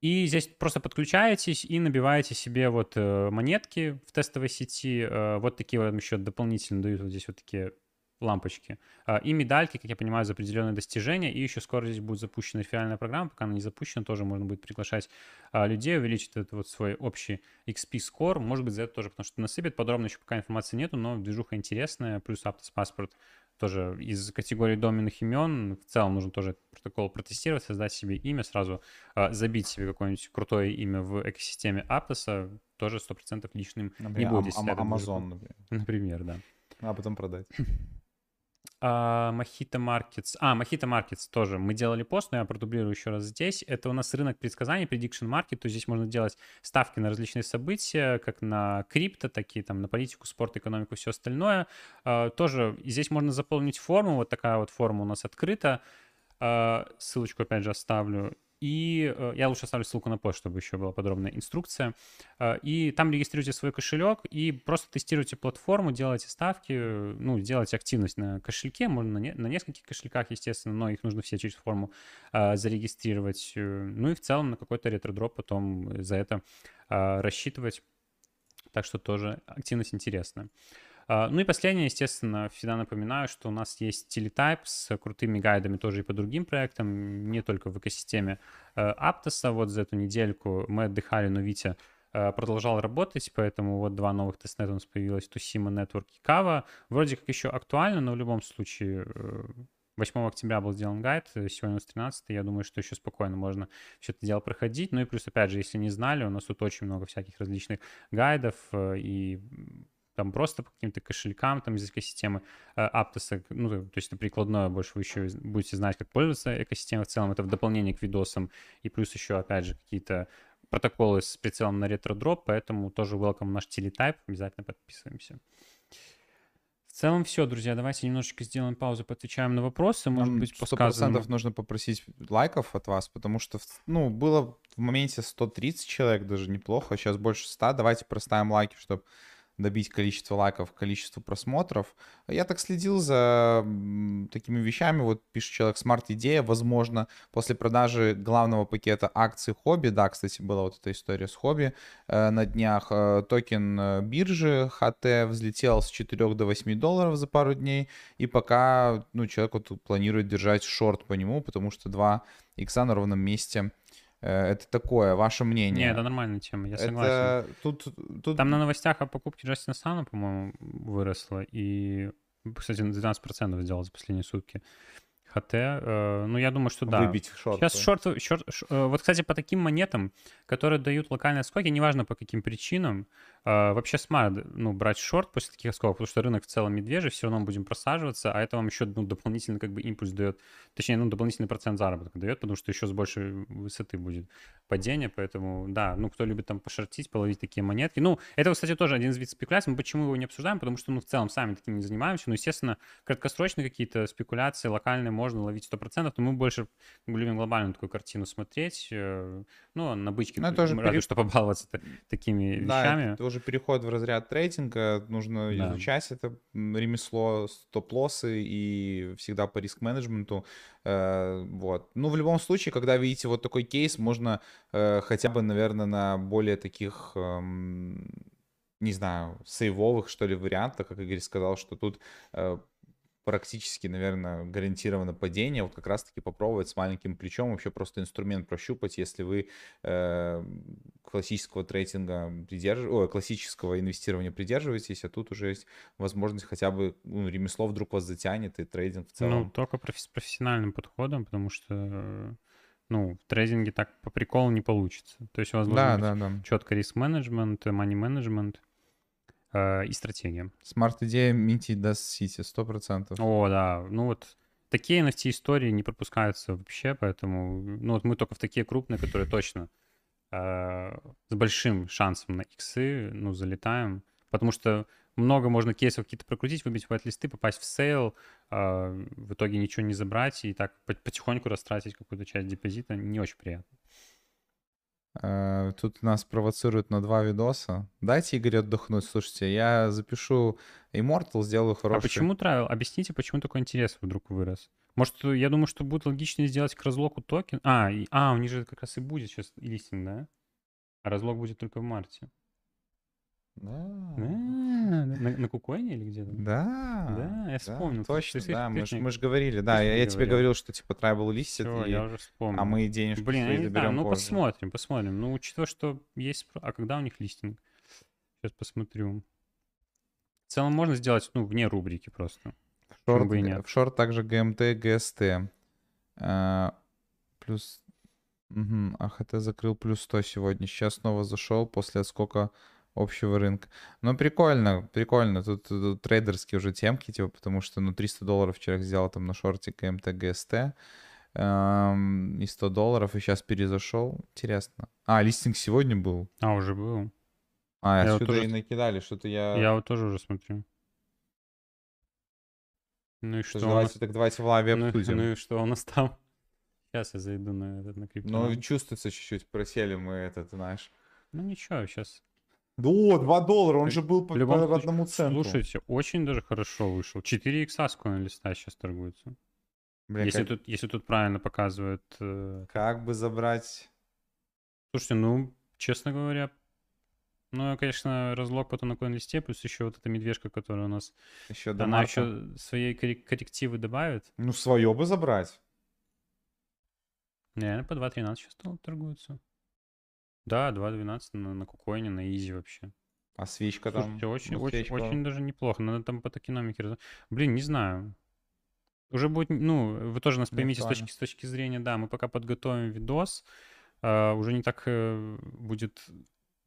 И здесь просто подключаетесь и набиваете себе вот э, монетки в тестовой сети. Э, вот такие вот еще дополнительно дают вот здесь вот такие лампочки. А, И медальки, как я понимаю, за определенные достижения. И еще скоро здесь будет запущена реферальная программа. Пока она не запущена, тоже можно будет приглашать а, людей, увеличить этот вот свой общий XP-скор. Может быть, за это тоже, потому что насыпет. Подробно еще пока информации нету, но движуха интересная. Плюс Aptos паспорт тоже из категории доменных имен. В целом нужно тоже протокол протестировать, создать себе имя, сразу а, забить себе какое-нибудь крутое имя в экосистеме Aptos. Тоже 100% личным не Например, будет. Ам- это движуху. Amazon, например. Например, да. А потом продать. (laughs) А, Mojito Markets. А, Mojito Markets тоже. Мы делали пост, но я продублирую еще раз здесь. Это у нас рынок предсказаний, prediction market. То есть здесь можно делать ставки на различные события, как на крипто, такие там на политику, спорт, экономику, все остальное. А, Тоже здесь можно заполнить форму. Вот такая вот форма у нас открыта. А, Ссылочку опять же оставлю. И э, я лучше оставлю ссылку на пост, чтобы еще была подробная инструкция. А, И там регистрируйте свой кошелек и просто тестируйте платформу, делайте ставки, э, ну, делайте активность на кошельке, можно на, не- на нескольких кошельках, естественно, но их нужно все через форму зарегистрировать. Э, Ну и в целом на какой-то ретро-дроп потом за это рассчитывать. Так что тоже активность интересная. А, Ну и последнее, естественно, всегда напоминаю, что у нас есть Teletype с крутыми гайдами тоже и по другим проектам, не только в экосистеме э, Aptos. Вот за эту недельку мы отдыхали, но Витя э, продолжал работать, поэтому вот два новых тестнета у нас появилось, Тусима Network и Kava. Вроде как еще актуально, но в любом случае э, 8 октября был сделан гайд, э, сегодня у нас 13 я думаю, что еще спокойно можно все это дело проходить. Ну и плюс, опять же, если не знали, у нас тут очень много всяких различных гайдов э, и там просто по каким-то кошелькам там из экосистемы э, Aptos, ну, то есть это прикладное, больше вы еще будете знать, как пользоваться экосистемой в целом, это в дополнение к видосам, и плюс еще, опять же, какие-то протоколы с прицелом на ретро-дроп, поэтому тоже welcome наш телетайп, обязательно подписываемся. В целом все, друзья, давайте немножечко сделаем паузу, поотвечаем на вопросы, может Нам быть, по сто сказанному. процентов нужно попросить лайков от вас, потому что, ну, было в моменте 130 человек, даже неплохо, сейчас больше 100. Давайте проставим лайки, чтобы добить количество лайков, количество просмотров. Я так следил за такими вещами. Вот пишет человек, смарт-идея, возможно, после продажи главного пакета акций Huobi, да, кстати, была вот эта история с Huobi э, на днях, э, токен э, биржи HT взлетел с 4 до 8 долларов за пару дней, и пока, ну, человек вот планирует держать шорт по нему, потому что 2 икса на ровном месте. Э, Это такое, ваше мнение. Не, это нормальная тема, я согласен. Это тут, тут Там на новостях о покупке Джастина Сана, по-моему, выросло. И, кстати, на 12% сделал за последние сутки. ХТ. э, Ну, я думаю, что да. выбить шорт. Сейчас шорт, шорт- ш- э, вот, кстати, по таким монетам, которые дают локальные скоки, неважно по каким причинам, э, вообще смарт, ну, брать шорт после таких скоков, потому что рынок в целом медвежий, все равно мы будем просаживаться, а это вам еще, ну, дополнительный как бы импульс дает, точнее, ну, дополнительный процент заработка дает, потому что еще с большей высоты будет падение, поэтому, да, ну, кто любит там пошортить, половить такие монетки, ну, это, кстати, тоже один из видов спекуляций, мы почему его не обсуждаем, потому что, ну, в целом сами таким не занимаемся, ну, естественно, краткосрочные какие-то спекуляции локальные можно ловить 100%, но мы больше любим глобальную такую картину смотреть. э, Ну, а на бычке Ну, это уже разве пере- что побаловаться та- такими Да, вещами. Это уже переход в разряд трейдинга, нужно Да. изучать это ремесло, стоп-лоссы и всегда по риск-менеджменту. э, Вот. Ну, в любом случае, когда видите вот такой кейс, можно э, хотя бы, наверное, на более таких, эм, не знаю, сейвовых, что ли, вариантах, как Игорь сказал, что тут э, практически, наверное, гарантировано падение, вот как раз-таки попробовать с маленьким плечом, вообще просто инструмент прощупать, если вы э, классического трейдинга придерж... Ой, классического инвестирования придерживаетесь, а тут уже есть возможность хотя бы ну, ремесло вдруг вас затянет и трейдинг в Ну, целом. только профи- с профессиональным подходом, потому что, ну, в трейдинге так по приколу не получится. То есть у вас да, должен да, быть да. четко риск-менеджмент, мани-менеджмент э, и стратегия. Смарт-идея минтить даст Сити, 100%. О, да, ну вот такие NFT-истории не пропускаются вообще, поэтому, ну вот мы только в такие крупные, которые точно э, с большим шансом на иксы, ну, залетаем, потому что много можно кейсов какие-то прокрутить, выбить white -листы, попасть в сейл, э, в итоге ничего не забрать и так по- потихоньку растратить какую-то часть депозита, не очень приятно. Э, Тут нас провоцируют на два видоса. Дайте Игорю отдохнуть. Слушайте, я запишу Immortal, сделаю хороший. А почему Travel? Объясните, почему такой интерес вдруг вырос? Может, я думаю, что будет логичнее сделать к разлоку токен. А, и- а, у них же как раз и будет сейчас листинг, да? А разлог будет только в марте. Да. А, На, на Кукоине или где-то? Да. Да, я вспомнил. Ты- Точно, ты- да. ты Мы ж мы говорили, да. Я, я тебе говорил. что типа трайбл листит, Всё, и- я уже вспомнил. а мы денежки Блин, свои заберем ну позже. посмотрим, посмотрим. Ну, учитывая, что есть... А когда у них листинг? Сейчас посмотрю. В целом можно сделать, ну, вне рубрики просто. В шорт, бы и нет. в шорт также ГМТ, ГСТ. А, плюс... Мгм, АХТ закрыл плюс 100 сегодня. Сейчас снова зашел после отскока общего рынка. Ну, прикольно, прикольно. Тут, тут трейдерские уже темки, типа, потому что, ну, 300 долларов человек сделал там на шорте ГМТ, ГСТ. эм, и 100 долларов, и сейчас перезашел. Интересно. А, листинг сегодня был. А, уже был. А, Я вот отсюда тоже- и накидали, что-то я... Я вот тоже уже смотрю. Ну и Что что нас? давайте, так давайте в лаве Ну, обсудим. ну и что у нас там? (laughs) Сейчас я зайду на этот на крипто. Ну, чувствуется чуть-чуть, просели мы этот, знаешь. Ну ничего, сейчас. О, 2 доллара, он же был по, по случае, одному центу. Слушайте, очень даже хорошо вышел. 4 икса с листа сейчас торгуется. Блин, если, как, тут, если тут правильно показывают. э, как бы забрать... Слушайте, ну, честно говоря, ну, конечно, разлог потом на коин-листе, плюс еще вот эта медвежка, которая у нас, Еще она марта. еще коррек- коррективы добавит. Ну, свое бы забрать. Реально по 2.13 сейчас торгуются. Да, 2.12 на, на кукоине, на изи вообще. А свечка там... Слушайте, очень, ну, очень, свечка- очень даже неплохо. Надо там по токеномике... раз- Блин, не знаю. Уже будет, ну, вы тоже нас поймите с точки, с точки зрения, да, мы пока подготовим видос, а, уже не так э, будет,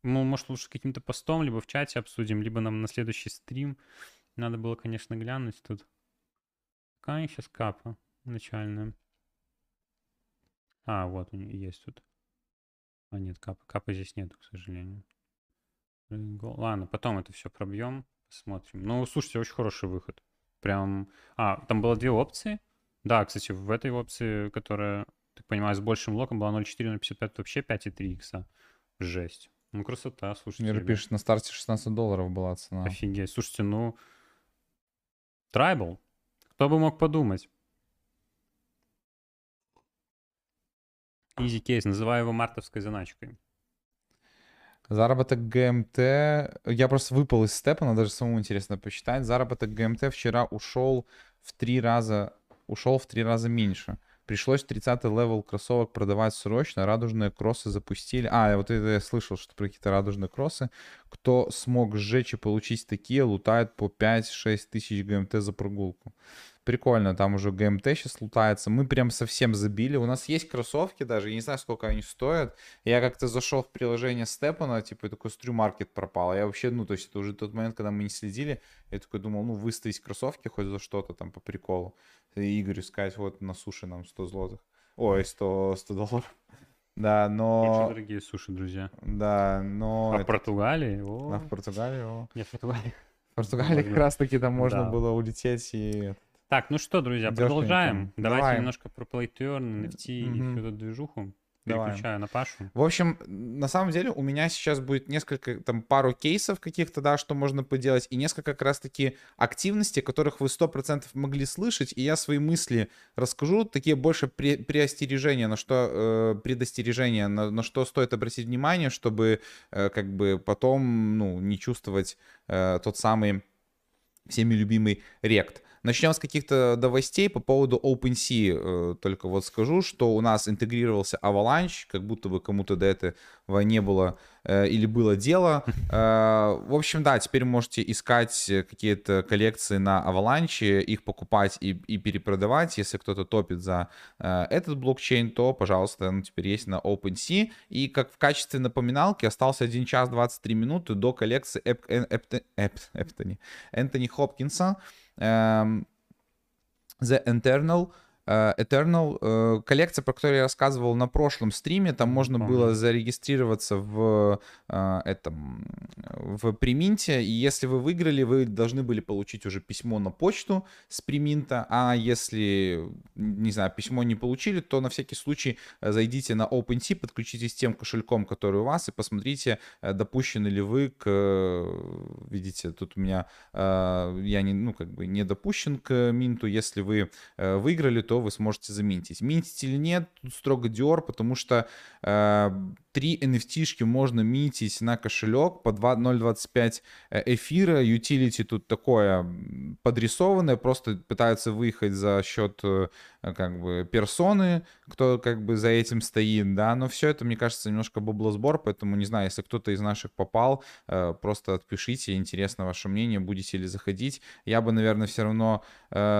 ну, может, лучше каким-то постом, либо в чате обсудим, либо нам на следующий стрим. Надо было, конечно, глянуть тут. Какая сейчас капа начальная? А, вот у нее есть тут. А, нет, капы, капы здесь нету, к сожалению. Ладно, потом это все пробьем, посмотрим. Ну, слушайте, очень хороший выход. Прям... А, там было две опции. Да, кстати, в этой опции, которая, так понимаю, с большим локом была 0.4, 0.55, вообще 5,3 икса. Жесть. Ну, красота, слушайте. Мира ребят. пишет, на старте 16 долларов была цена. Офигеть. Слушайте, ну... Трайбл. Кто бы мог подумать? Easy кейс. Называю его мартовской заначкой. Заработок ГМТ... Я просто выпал из степа, даже самому интересно посчитать. Заработок ГМТ вчера ушел в три раза... Ушел в три раза меньше. Пришлось 30-й левел кроссовок продавать срочно. Радужные кроссы запустили. А, вот это я слышал, что про какие-то радужные кроссы. Кто смог сжечь и получить такие, лутает по 5-6 тысяч GMT за прогулку. Прикольно, там уже GMT сейчас лутается. Мы прям совсем забили. У нас есть кроссовки даже, я не знаю, сколько они стоят. Я как-то зашел в приложение STEPN, типа, такой, смотрю, маркет пропал. Я вообще, ну, то есть это уже тот момент, когда мы не следили. Я такой думал, ну, выставить кроссовки хоть за что-то там по приколу. И Игорю сказать, вот на суши нам 100 злотых. Ой, 100, 100 долларов. Да, Очень но... дорогие суши, друзья. Да, но... А в Португалии? О, А в Португалии? о. Не, в Португалии. В Португалии как Можно. раз таки там можно Да. было улететь и... Так, ну что, друзья, Дёшенько. продолжаем. Давайте Давай. немножко про PlayTurn, NFT и Мгм. всю эту движуху. Давай. Переключаю на Пашу. В общем, на самом деле у меня сейчас будет несколько, там, пару кейсов каких-то, да, что можно поделать, и несколько как раз-таки активностей, которых вы 100% могли слышать, и я свои мысли расскажу, такие больше пре- преостережения, на что, э, предостережения, на, на что стоит обратить внимание, чтобы, э, как бы, потом, ну, не чувствовать э, тот самый всеми любимый рект. Начнем с каких-то новостей по поводу OpenSea. э, Только вот скажу, что у нас интегрировался Avalanche, как будто бы кому-то до этого не было э, или было дело. (laughs) Э, В общем, да, теперь можете искать какие-то коллекции на Avalanche, их покупать и, и перепродавать. Если кто-то топит за этот блокчейн, то, пожалуйста, он теперь есть на OpenSea. И как в качестве напоминалки остался 1 час 23 минуты до коллекции Эп- Э- Эпт- Эптони. Энтони Хопкинса. Эм, The Eternal. Э, Eternal, э, коллекция, про которую я рассказывал на прошлом стриме, там можно помню. было зарегистрироваться в э, этом в приминте, и если вы выиграли, вы должны были получить уже письмо на почту с приминта, а если, не знаю, письмо не получили, то на всякий случай зайдите на OpenSea, подключитесь тем кошельком, который у вас, и посмотрите, допущены ли вы к, видите, тут у меня, я не, ну, как бы не допущен к минту, если вы выиграли, то то вы сможете заминтить. Минтить или нет, тут строго Dior, потому что э, три NFT-шки можно минтить на кошелек по 0.25 э, эфира. Utility тут такое подрисованное, просто пытаются выехать за счет э, как бы персоны, кто как бы за этим стоит, да, но все это, мне кажется, немножко баблосбор, поэтому не знаю, если кто-то из наших попал, э, просто отпишите, интересно ваше мнение, будете ли заходить. Я бы, наверное, все равно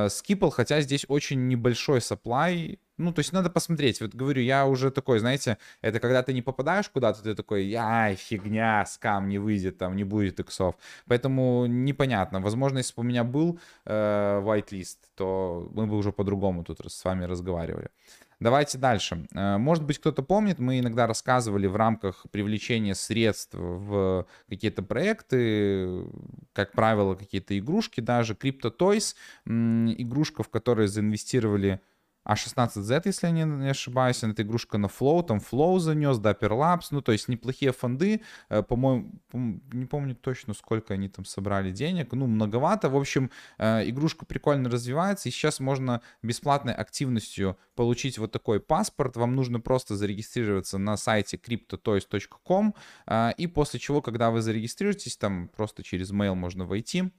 скипал, хотя здесь очень небольшой supply, ну, то есть надо посмотреть. Вот говорю, я уже такой, знаете, это когда ты не попадаешь куда-то, ты такой, ай, фигня, скам не выйдет, там не будет иксов. Поэтому непонятно. Возможно, если бы у меня был э, whitelist, то мы бы уже по-другому тут с вами разговаривали. Давайте дальше. Э, может быть, кто-то помнит, мы иногда рассказывали в рамках привлечения средств в какие-то проекты, как правило, какие-то игрушки даже. Crypto Toys, игрушка, в которой заинвестировали а16Z, если я не ошибаюсь, это игрушка на Flow, там Flow занес, Dapper Labs, ну, то есть неплохие фонды, э, по-моему, не помню точно, сколько они там собрали денег, ну, многовато, в общем, э, игрушка прикольно развивается, и сейчас можно бесплатной активностью получить вот такой паспорт, вам нужно просто зарегистрироваться на сайте cryptotoys.com, э, и после чего, когда вы зарегистрируетесь, там просто через mail можно войти,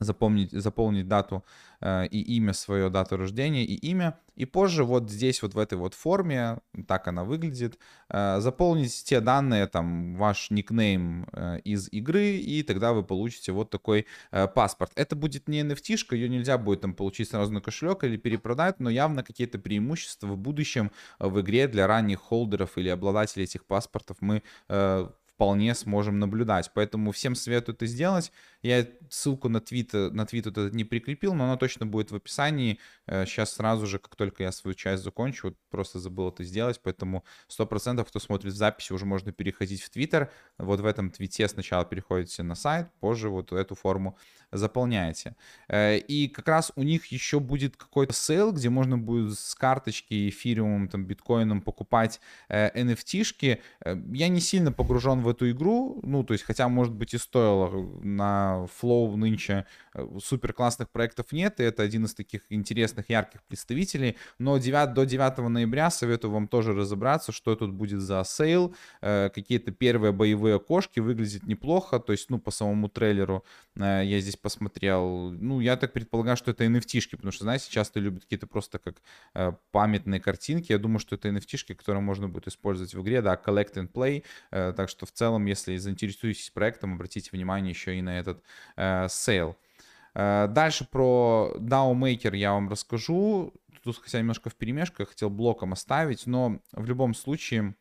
запомнить, заполнить дату э, и имя свое, дату рождения и имя. И позже вот здесь вот в этой вот форме, так она выглядит, э, заполнить те данные, там, ваш никнейм э, из игры, и тогда вы получите вот такой э, паспорт. Это будет не NFT-шка, ее нельзя будет там получить сразу на кошелек или перепродать, но явно какие-то преимущества в будущем в игре для ранних холдеров или обладателей этих паспортов мы э, вполне сможем наблюдать. Поэтому всем советую это сделать. Я ссылку на твит, на твит этот не прикрепил, но она точно будет в описании. Сейчас э, сразу же, как только я свою часть закончу, вот просто забыл это сделать, поэтому 100% кто смотрит записи, уже можно переходить в Twitter. Вот в этом твите сначала переходите на сайт, позже вот эту форму заполняете. Э, и как раз у них еще будет какой-то сейл, где можно будет с карточки эфириумом, там, биткоином покупать NFT -шки. Э, я не сильно погружен в эту игру, ну, то есть, хотя, может быть, и стоило на Flow нынче э, супер классных проектов нет, и это один из таких интересных, ярких представителей. Но 9, до 9 ноября советую вам тоже разобраться, что тут будет за сейл. Э, какие-то первые боевые кошки выглядят неплохо, то есть, ну, по самому трейлеру э, я здесь посмотрел. Ну, я так предполагаю, что это NFT -шки, потому что, знаете, часто любят какие-то просто как памятные картинки. Я думаю, что это NFT -шки, которые можно будет использовать в игре, да, collect and play. Так что в целом, если заинтересуетесь проектом, обратите внимание еще и на этот э, сейл. Э, дальше про DAO Maker я вам расскажу. Тут хотя немножко в перемешку, хотел блоком оставить, но в любом случае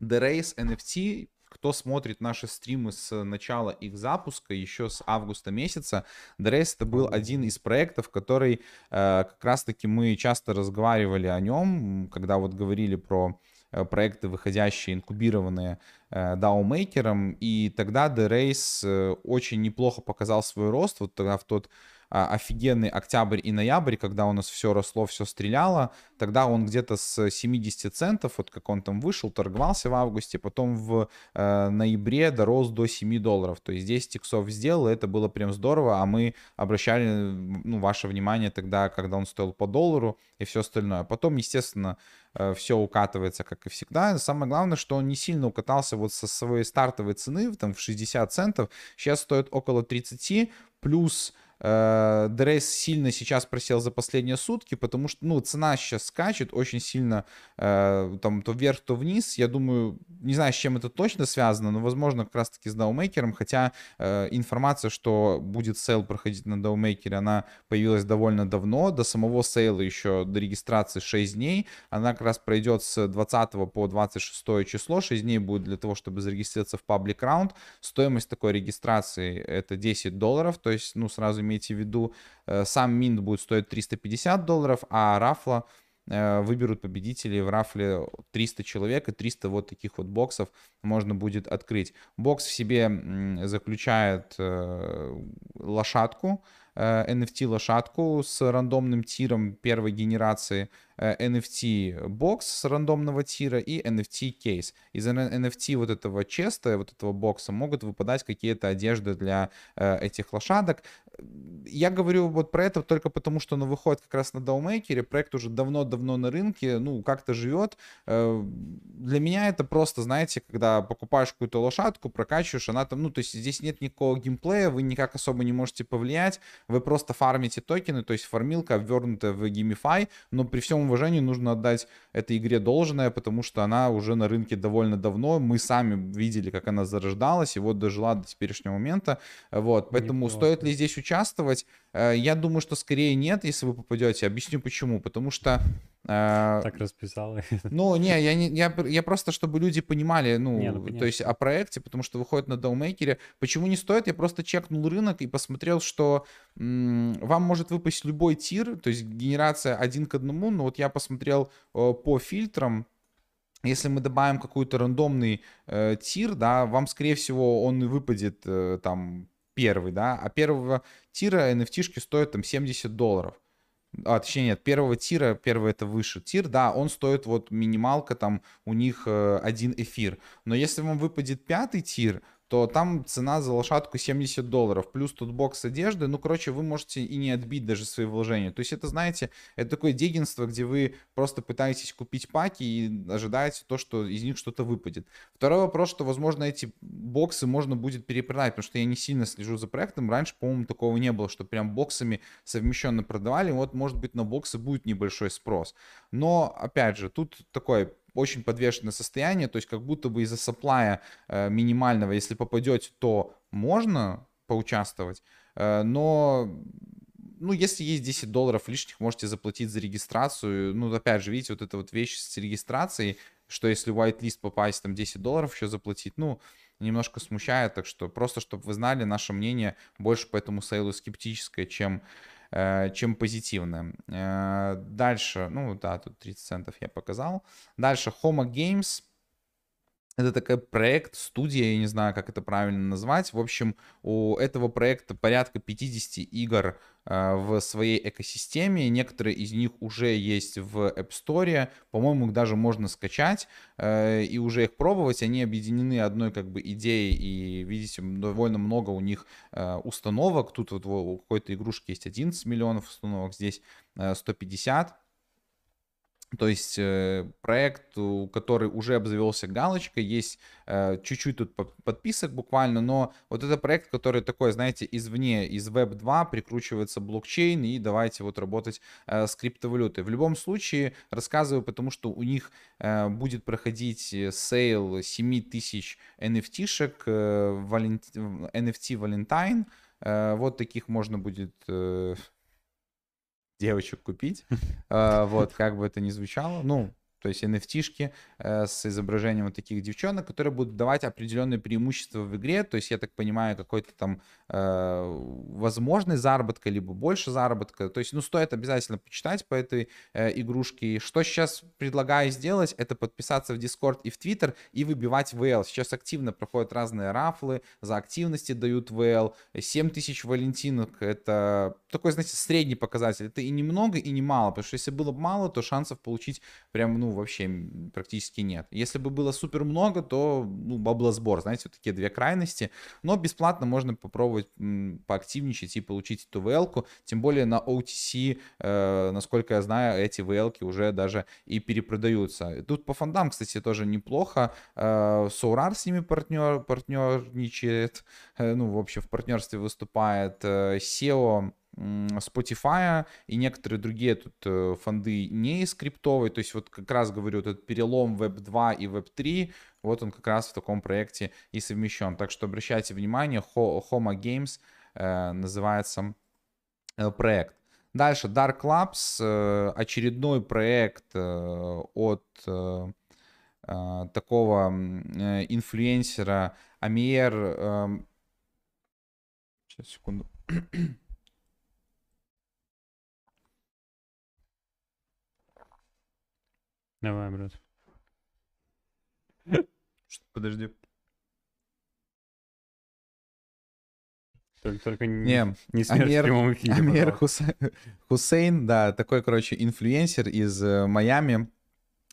The Race NFT кто смотрит наши стримы с начала их запуска, еще с августа месяца, The Race это был один из проектов, который э, как раз-таки мы часто разговаривали о нем, когда вот говорили про Э, проекты, выходящие, инкубированные DAO-мейкером, э, и тогда The Race э, очень неплохо показал свой рост, вот тогда в тот офигенный октябрь и ноябрь, когда у нас все росло, все стреляло. Тогда он где-то с 70 центов, вот как он там вышел, торговался в августе, потом в э, ноябре дорос до 7 долларов. То есть 10 иксов сделал, это было прям здорово, а мы обращали ну, ваше внимание тогда, когда он стоил по доллару и все остальное. Потом, естественно, э, все укатывается, как и всегда. Самое главное, что он не сильно укатался вот со своей стартовой цены, там в 60 центов, сейчас стоит около 30, плюс The Race сильно сейчас просел за последние сутки, потому что, ну, цена сейчас скачет очень сильно, э, там, то вверх, то вниз. Я думаю, не знаю, с чем это точно связано, но, возможно, как раз-таки с DAO Maker -ом, хотя э, информация, что будет сейл проходить на DAO Maker -е, она появилась довольно давно, до самого сейла еще, до регистрации 6 дней, она как раз пройдет с 20 по 26 число, 6 дней будет для того, чтобы зарегистрироваться в public round. Стоимость такой регистрации это 10 долларов, то есть, ну, сразу имейте в виду, э, сам минт будет стоить 350 долларов, а рафла э, выберут победителей в рафле 300 человек, и 300 вот таких вот боксов можно будет открыть. Бокс в себе заключает э, лошадку, NFT лошадку с рандомным тиром первой генерации. Э, NFT бокс с рандомного тира и NFT кейс. Из NFT вот этого честа, вот этого бокса могут выпадать какие-то одежды для э, этих лошадок. Я говорю вот про это только потому, что оно выходит как раз на DAO Maker -е. Проект уже давно-давно на рынке, ну, как-то живет. Э, для меня это просто, знаете, когда покупаешь какую-то лошадку, прокачиваешь, она там, ну, то есть здесь нет никакого геймплея, вы никак особо не можете повлиять, вы просто фармите токены, то есть фармилка обвернутая в GameFi, но при всем уважении нужно отдать этой игре должное, потому что она уже на рынке довольно давно, мы сами видели, как она зарождалась, и вот дожила до теперешнего момента, вот, поэтому Неплохо. стоит ли здесь участвовать? Э, я думаю, что скорее нет, если вы попадете. Объясню почему. Потому что... Э, так расписал. (laughs) Ну, не, я, не я, я просто, чтобы люди понимали, ну, не, ну то есть о проекте, потому что выходит на даумейкере. Почему не стоит? Я просто чекнул рынок и посмотрел, что м- вам может выпасть любой тир, то есть генерация один к одному, но вот я посмотрел э, по фильтрам, если мы добавим какой-то рандомный э, тир, да, вам, скорее всего, он и выпадет э, там первый, да, а первого тира NFT стоят там 70 долларов. А, точнее, нет, первого тира, первый это выше тир, да, он стоит вот минималка, там у них э, один эфир. Но если вам выпадет пятый тир, то там цена за лошадку 70 долларов, плюс тут бокс одежды, ну, короче, вы можете и не отбить даже свои вложения. То есть это, знаете, это такое дегенство, где вы просто пытаетесь купить паки и ожидаете то, что из них что-то выпадет. Второй вопрос, что, возможно, эти боксы можно будет перепродать, потому что я не сильно слежу за проектом. Раньше, по-моему, такого не было, что прям боксами совмещенно продавали. Вот, может быть, на боксы будет небольшой спрос. Но, опять же, тут такой очень подвешенное состояние, то есть как будто бы из-за саплая э, минимального, если попадете, то можно поучаствовать, э, но ну, если есть 10 долларов лишних, можете заплатить за регистрацию. Ну, опять же, видите, вот эта вот вещь с регистрацией, что если в whitelist попасть, там 10 долларов еще заплатить, ну, немножко смущает. Так что просто, чтобы вы знали, наше мнение больше по этому сейлу скептическое, чем чем позитивное. Э, дальше, ну да, тут 30 центов я показал. Дальше Homo Games. Это такой проект, студия, я не знаю, как это правильно назвать. В общем, у этого проекта порядка 50 игр э, в своей экосистеме. Некоторые из них уже есть в App Store. По-моему, их даже можно скачать э, и уже их пробовать. Они объединены одной как бы идеей. И видите, довольно много у них э, установок. Тут вот у какой-то игрушки есть 11 миллионов установок, здесь 150 то есть э, проект, который уже обзавелся галочкой, есть э, чуть-чуть тут подписок буквально, но вот это проект, который такой, знаете, извне, из Web 2 прикручивается блокчейн и давайте вот работать э, с криптовалютой. В любом случае рассказываю, потому что у них будет проходить sale 7000 NFT-шек, NFT Valentine, вот таких можно будет девочек купить. (laughs) А, вот, как бы это ни звучало. Ну, то есть NFT-шки э, с изображением вот таких девчонок, которые будут давать определенные преимущества в игре, то есть, я так понимаю, какой-то там э, возможность заработка, либо больше заработка, то есть, ну, стоит обязательно почитать по этой э, игрушке. Что сейчас предлагаю сделать, это подписаться в Discord и в Twitter и выбивать VL. Сейчас активно проходят разные рафлы, за активности дают VL, 7000 валентинок, это такой, знаете, средний показатель, это и немного, и не мало, потому что если было бы мало, то шансов получить прям, ну, вообще практически нет. Если бы было супер много, то ну, баблосбор, знаете, вот такие две крайности. Но бесплатно можно попробовать поактивничать и получить эту VL-ку. Тем более на OTC, э, насколько я знаю, эти VL-ки уже даже и перепродаются. Тут по фондам, кстати, тоже неплохо. Э, Solar с ними партнер, партнерничает, э, ну, в общем, в партнерстве выступает. Э, Spotify и некоторые другие тут э, фонды не скриптовые. То есть вот как раз говорю, этот перелом Web 2 и Web 3, вот он как раз в таком проекте и совмещен. Так что обращайте внимание, Homo Games э, называется э, проект. Дальше Dark Labs, очередной проект от такого инфлюенсера Амиер. Э, сейчас, секунду. Давай, брат. Подожди. Только, только не, Не, не смерть Амер- в прямом эфире. Амир Хусейн, да, такой, короче, инфлюенсер из э, Майами,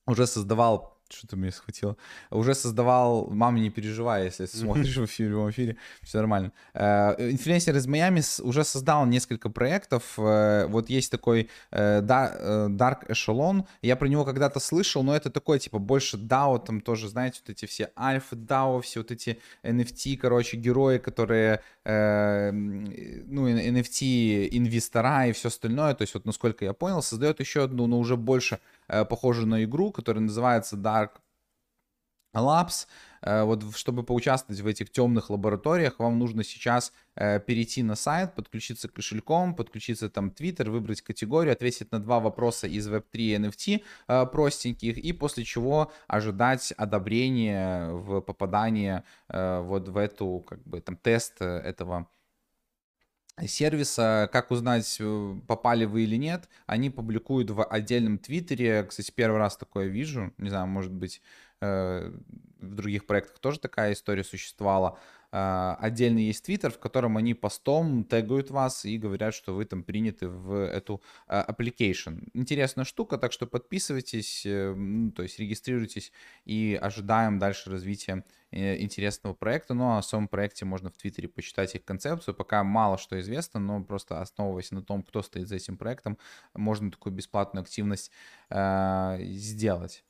уже создавал, что-то меня схватило, уже создавал, мама, не переживай, если смотришь в эфире, в эфире, все нормально. Э, Инфлюенсер из Майами уже создал несколько проектов, э, вот есть такой э, Dark Echelon, я про него когда-то слышал, но это такой, типа, больше DAO, там тоже, знаете, вот эти все альфа DAO, все вот эти NFT, короче, герои, которые, ну, и- NFT инвестора и все остальное, то есть вот, насколько я понял, создает еще одну, но уже больше похожую на игру, которая называется Dark Labs. Э, Вот чтобы поучаствовать в этих темных лабораториях, вам нужно сейчас э, перейти на сайт, подключиться кошельком, подключиться там Twitter, выбрать категорию, ответить на два вопроса из Web3 NFT э, простеньких, и после чего ожидать одобрения в попадание э, вот в эту, как бы, там, тест э, этого сервиса, как узнать, э, попали вы или нет, они публикуют в отдельном твиттере, кстати, первый раз такое вижу, не знаю, может быть, э, в других проектах тоже такая история существовала, А, отдельный есть твиттер, в котором они постом тегают вас и говорят, что вы там приняты в эту а, application. Интересная штука, так что подписывайтесь, э, то есть регистрируйтесь и ожидаем дальше развития э, интересного проекта. Ну, а о самом проекте можно в Твиттере почитать их концепцию. Пока мало что известно, но просто основываясь на том, кто стоит за этим проектом, можно такую бесплатную активность э, сделать.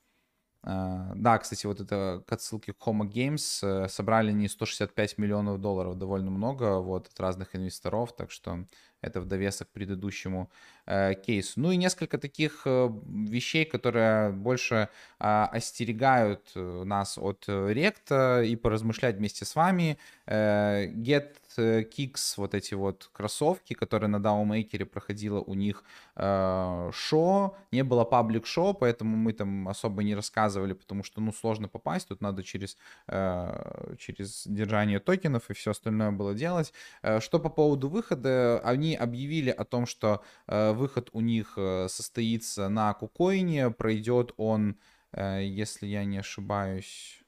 Э, Да, кстати, вот это к отсылке к Homo Games э, собрали не 165 миллионов долларов, довольно много, вот, от разных инвесторов, так что это в довесок к предыдущему э, кейсу. Ну и несколько таких э, вещей, которые больше а, остерегают э, нас от э, ректа и поразмышлять вместе с вами. Э, Get Kicks, вот эти вот кроссовки, которые на DAO-мейкере проходило у них э, шоу, не было паблик шоу, поэтому мы там особо не рассказывали, потому что, ну, сложно попасть, тут надо через, э, через держание токенов и все остальное было делать. Э, Что по поводу выхода, они объявили о том, что э, выход у них э, состоится на Кукоине, пройдет он, э, если я не ошибаюсь,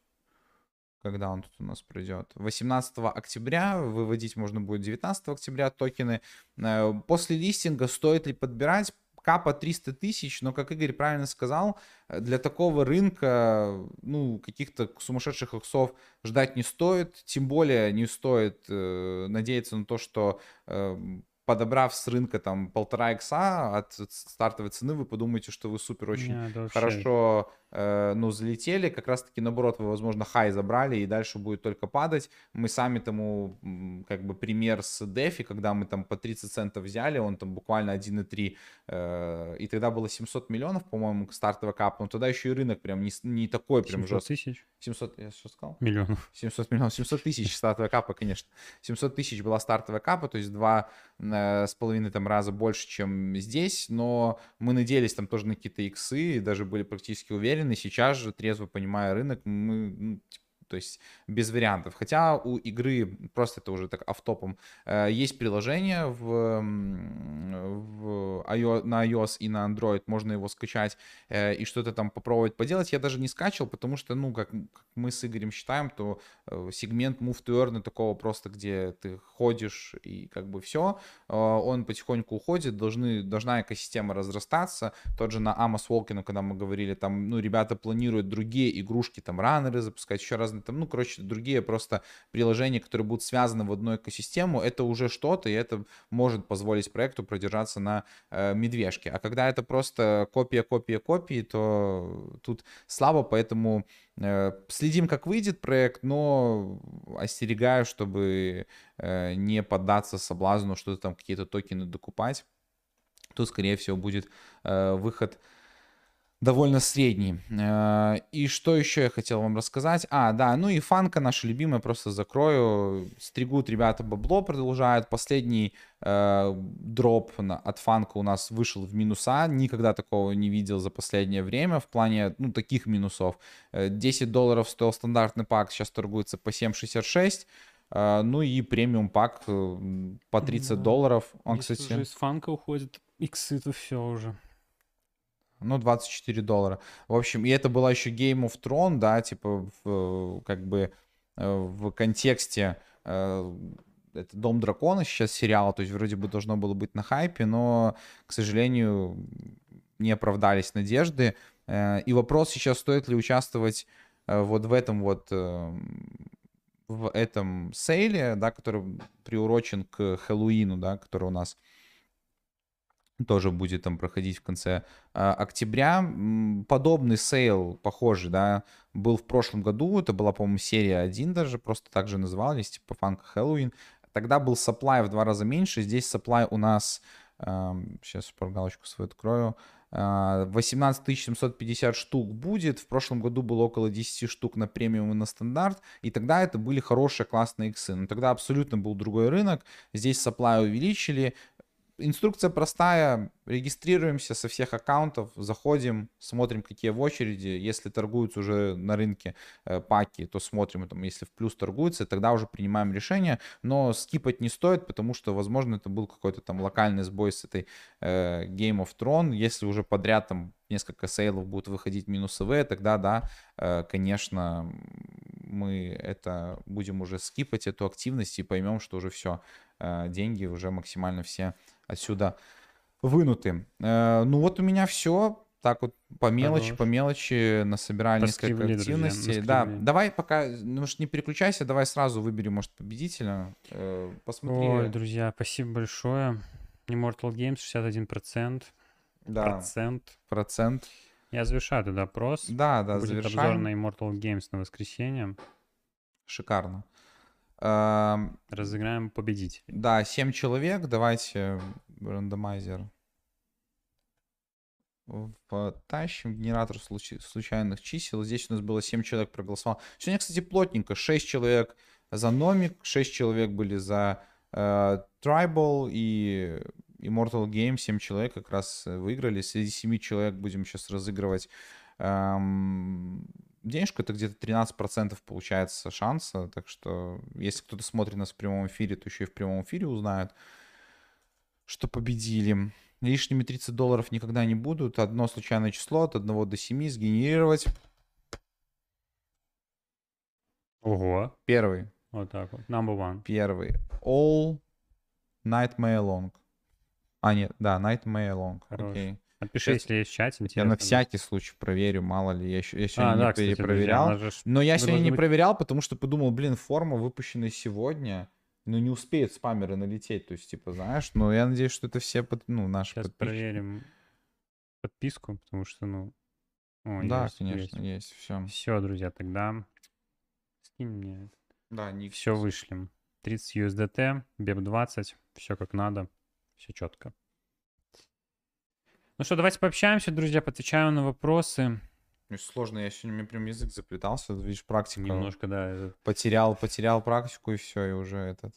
когда он тут у нас пройдет? 18 октября, выводить можно будет 19 октября токены. Э, После листинга стоит ли подбирать? Капа 300 тысяч, но, как Игорь правильно сказал, э, для такого рынка, ну, каких-то сумасшедших иксов ждать не стоит, тем более не стоит э, надеяться на то, что э, подобрав с рынка там полтора икса от стартовой цены, вы подумаете, что вы супер очень Не, да вообще. хорошо ну, залетели, как раз-таки наоборот, вы, возможно, хай забрали, и дальше будет только падать. Мы сами тому, как бы, пример с Дефи, когда мы там по 30 центов взяли, он там буквально 1,3, э, и тогда было 700 миллионов, по-моему, стартовый кап, но тогда еще и рынок прям не, не такой прям 700 жесткий. тысяч 700, я что сказал? миллионов. 700 миллионов, 700 тысяч (laughs) стартовая капа, конечно. 700 тысяч была стартовая капа, то есть два э, с половиной там раза больше, чем здесь, но мы надеялись там тоже на какие-то иксы, и даже были практически уверены. Сейчас же, трезво понимая рынок, мы, ну, типа, то есть без вариантов. Хотя у игры, просто это уже так автопом, э, есть приложение в, в iO- на iOS и на Android, можно его скачать э, и что-то там попробовать поделать. Я даже не скачивал, потому что, ну, как, как мы с Игорем считаем, то э, сегмент Move to Earn такого просто, где ты ходишь и как бы все, он потихоньку уходит, должны, должна экосистема разрастаться. Тот же на Amos Волкину, когда мы говорили, там, ну, ребята планируют другие игрушки, там, раннеры запускать, еще разные, там, ну, короче, другие просто приложения, которые будут связаны в одну экосистему, это уже что-то, и это может позволить проекту продержаться на э, медвежке. А когда это просто копия, копия, копии, то тут слабо, поэтому э, следим, как выйдет проект, но остерегаю, чтобы э, не поддаться соблазну что-то там, какие-то токены докупать. Тут, скорее всего, будет э, выход довольно средний. Э, И что еще я хотел вам рассказать? А, да, ну и фанка наша любимая, просто закрою. Стригут ребята бабло, продолжают. Последний э, дроп на, от фанка у нас вышел в минуса. Никогда такого не видел за последнее время в плане, ну, таких минусов. Э, 10 долларов стоил стандартный пак, сейчас торгуется по 7,66. Э, Ну и премиум пак э, по 30 Да. долларов. Он, Если кстати... уже из фанка уходит иксы, то все уже. Ну, 24 доллара. В общем, и это была еще Game of Thrones, да, типа, в, э, как бы э, в контексте э, это «Дом дракона» сейчас сериал, то есть вроде бы должно было быть на хайпе, но, к сожалению, не оправдались надежды. И вопрос сейчас, стоит ли участвовать вот в этом вот в этом сейле, да, который приурочен к Хэллоуину, да, который у нас тоже будет там проходить в конце э, октября. Подобный sale, похожий, да, был в прошлом году. Это была, по-моему, серия 1 даже, просто так же назывались, типа Funko Хэллоуин. Тогда был supply в два раза меньше. Здесь supply у нас, сейчас шпаргалочку свою открою, 18 750 штук будет. В прошлом году было около 10 штук на премиум и на стандарт. И тогда это были хорошие, классные иксы. Но тогда абсолютно был другой рынок. Здесь supply увеличили. Инструкция простая. Регистрируемся со всех аккаунтов, заходим, смотрим, какие в очереди. Если торгуются уже на рынке э, паки, то смотрим, там, если в плюс торгуется, тогда уже принимаем решение. Но скипать не стоит, потому что, возможно, это был какой-то там локальный сбой с этой э, Game of Thrones. Если уже подряд там несколько сейлов будут выходить минусовые, тогда, да, э, конечно, мы это будем уже скипать, эту активность и поймем, что уже все, э, деньги уже максимально все отсюда вынуты. Э, ну вот у меня все. Так вот по мелочи, Хорош. по мелочи насобирали несколько активностей. Да, давай пока, ну что не переключайся, давай сразу выберем, может, победителя. Э, посмотри. Ой, друзья, спасибо большое. Immortal Games 61%. Да. Процент. Процент. Я завершаю этот опрос. Да, да, Будет завершаем. обзор на Immortal Games на воскресенье. Шикарно. Разыграем победителей. Да, 7 человек. Давайте рандомайзер потащим. Генератор случ... случайных чисел. Здесь у нас было 7 человек проголосовало. Сегодня, кстати, плотненько. 6 человек за Номик, 6 человек были за э, Tribal и Immortal Game. 7 человек как раз выиграли. Среди 7 человек будем сейчас разыгрывать эм, денежку, это где-то 13% получается шанса, так что если кто-то смотрит нас в прямом эфире, то еще и в прямом эфире узнают, что победили. Лишними 30 долларов никогда не будут. Одно случайное число от 1 до 7 сгенерировать. Ого. Первый. Вот так вот. Number one. Первый. All Nightmare Long. А, нет, да, Nightmare Long. Хорош. Окей. Напиши, Сейчас если есть в чате. Я на всякий случай проверю, мало ли. Я, еще, я сегодня а, не да, кстати, перепроверял. Друзья, но я сегодня не быть... проверял, потому что подумал, блин, форма выпущенная сегодня. Ну, не успеют спамеры налететь. То есть, типа, знаешь, но я надеюсь, что это все, под, ну, наши Сейчас подписчики. проверим подписку, потому что, ну... О, да, есть, конечно, есть. есть. Все. Все, друзья, тогда скинь мне. Да, не Все вышлем. 30 USDT, BEP20, все как надо, все четко. Ну что, давайте пообщаемся, друзья, поотвечаем на вопросы. Сложно, я сегодня, мне прям язык заплетался, видишь, практика. Немножко, да. Потерял, потерял практику и все, и уже этот...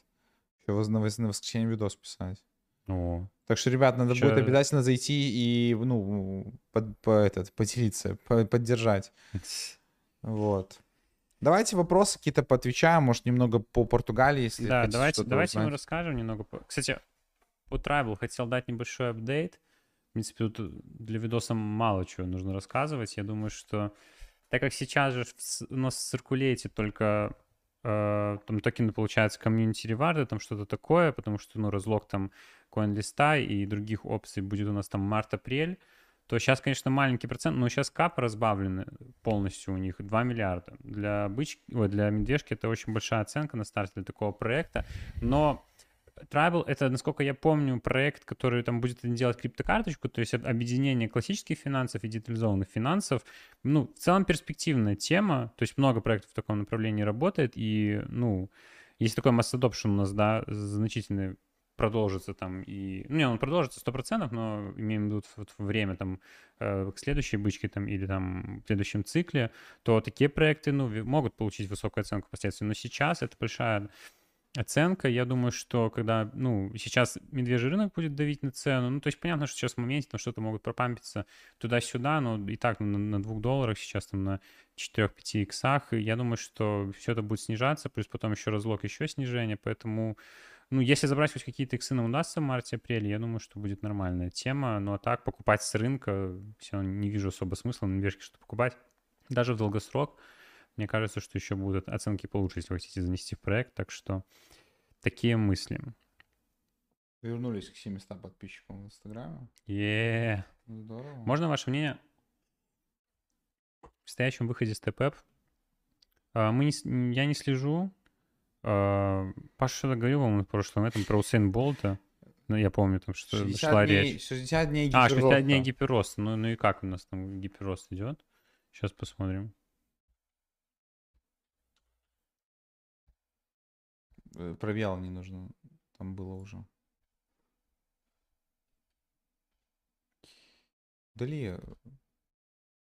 Еще на, на воскресенье видос писать. О. Так что, ребят, надо Че... будет обязательно зайти и, ну, под, по, этот, поделиться, по, поддержать. (laughs) Вот. Давайте вопросы какие-то поотвечаем, может, немного по Португалии, если Да, давайте, давайте мы расскажем немного. Кстати, по Tribal хотел дать небольшой апдейт принципе, тут для видоса мало чего нужно рассказывать. Я думаю, что так как сейчас же у нас в циркулете только э, там токены, получается, комьюнити реварды, там что-то такое, потому что, ну, разлог там коин-листа и других опций будет у нас там март-апрель, то сейчас, конечно, маленький процент, но сейчас кап разбавлены полностью у них 2 миллиарда. Для бычки, ой, для медвежки это очень большая оценка на старте для такого проекта, но Tribal — это, насколько я помню, проект, который там будет делать криптокарточку, то есть объединение классических финансов и детализованных финансов. Ну, в целом перспективная тема, то есть много проектов в таком направлении работает, и, ну, есть такой mass adoption у нас, да, значительный продолжится там и... Ну, не, он продолжится 100%, но имеем в виду вот время там э, к следующей бычке там или там в следующем цикле, то такие проекты, ну, могут получить высокую оценку впоследствии. Но сейчас это большая оценка. Я думаю, что когда, ну, сейчас медвежий рынок будет давить на цену, ну, то есть понятно, что сейчас в моменте там что-то могут пропампиться туда-сюда, но и так на, на 2 долларах, сейчас там на 4-5 иксах, и я думаю, что все это будет снижаться, плюс потом еще разлог, еще снижение, поэтому, ну, если забрать хоть какие-то иксы нам удастся в марте-апреле, я думаю, что будет нормальная тема, ну, а так покупать с рынка, все не вижу особо смысла на медвежке что-то покупать, даже в долгосрок, мне кажется, что еще будут оценки получше, если вы хотите занести в проект. Так что Такие мысли. Вернулись к 700 подписчикам в Инстаграме. е Здорово. Можно ваше мнение в предстоящем выходе степ А, Мы не, я не слежу. А, Паша что-то говорил вам в прошлом этом про Усейн Болта. Ну, я помню, там что 60 шла дней, речь. 60 дней А, 60 дней гиперроста. гиперроста. Ну, ну и как у нас там гиперрост идет? Сейчас посмотрим. Пробел не нужно. Там было уже. Удали.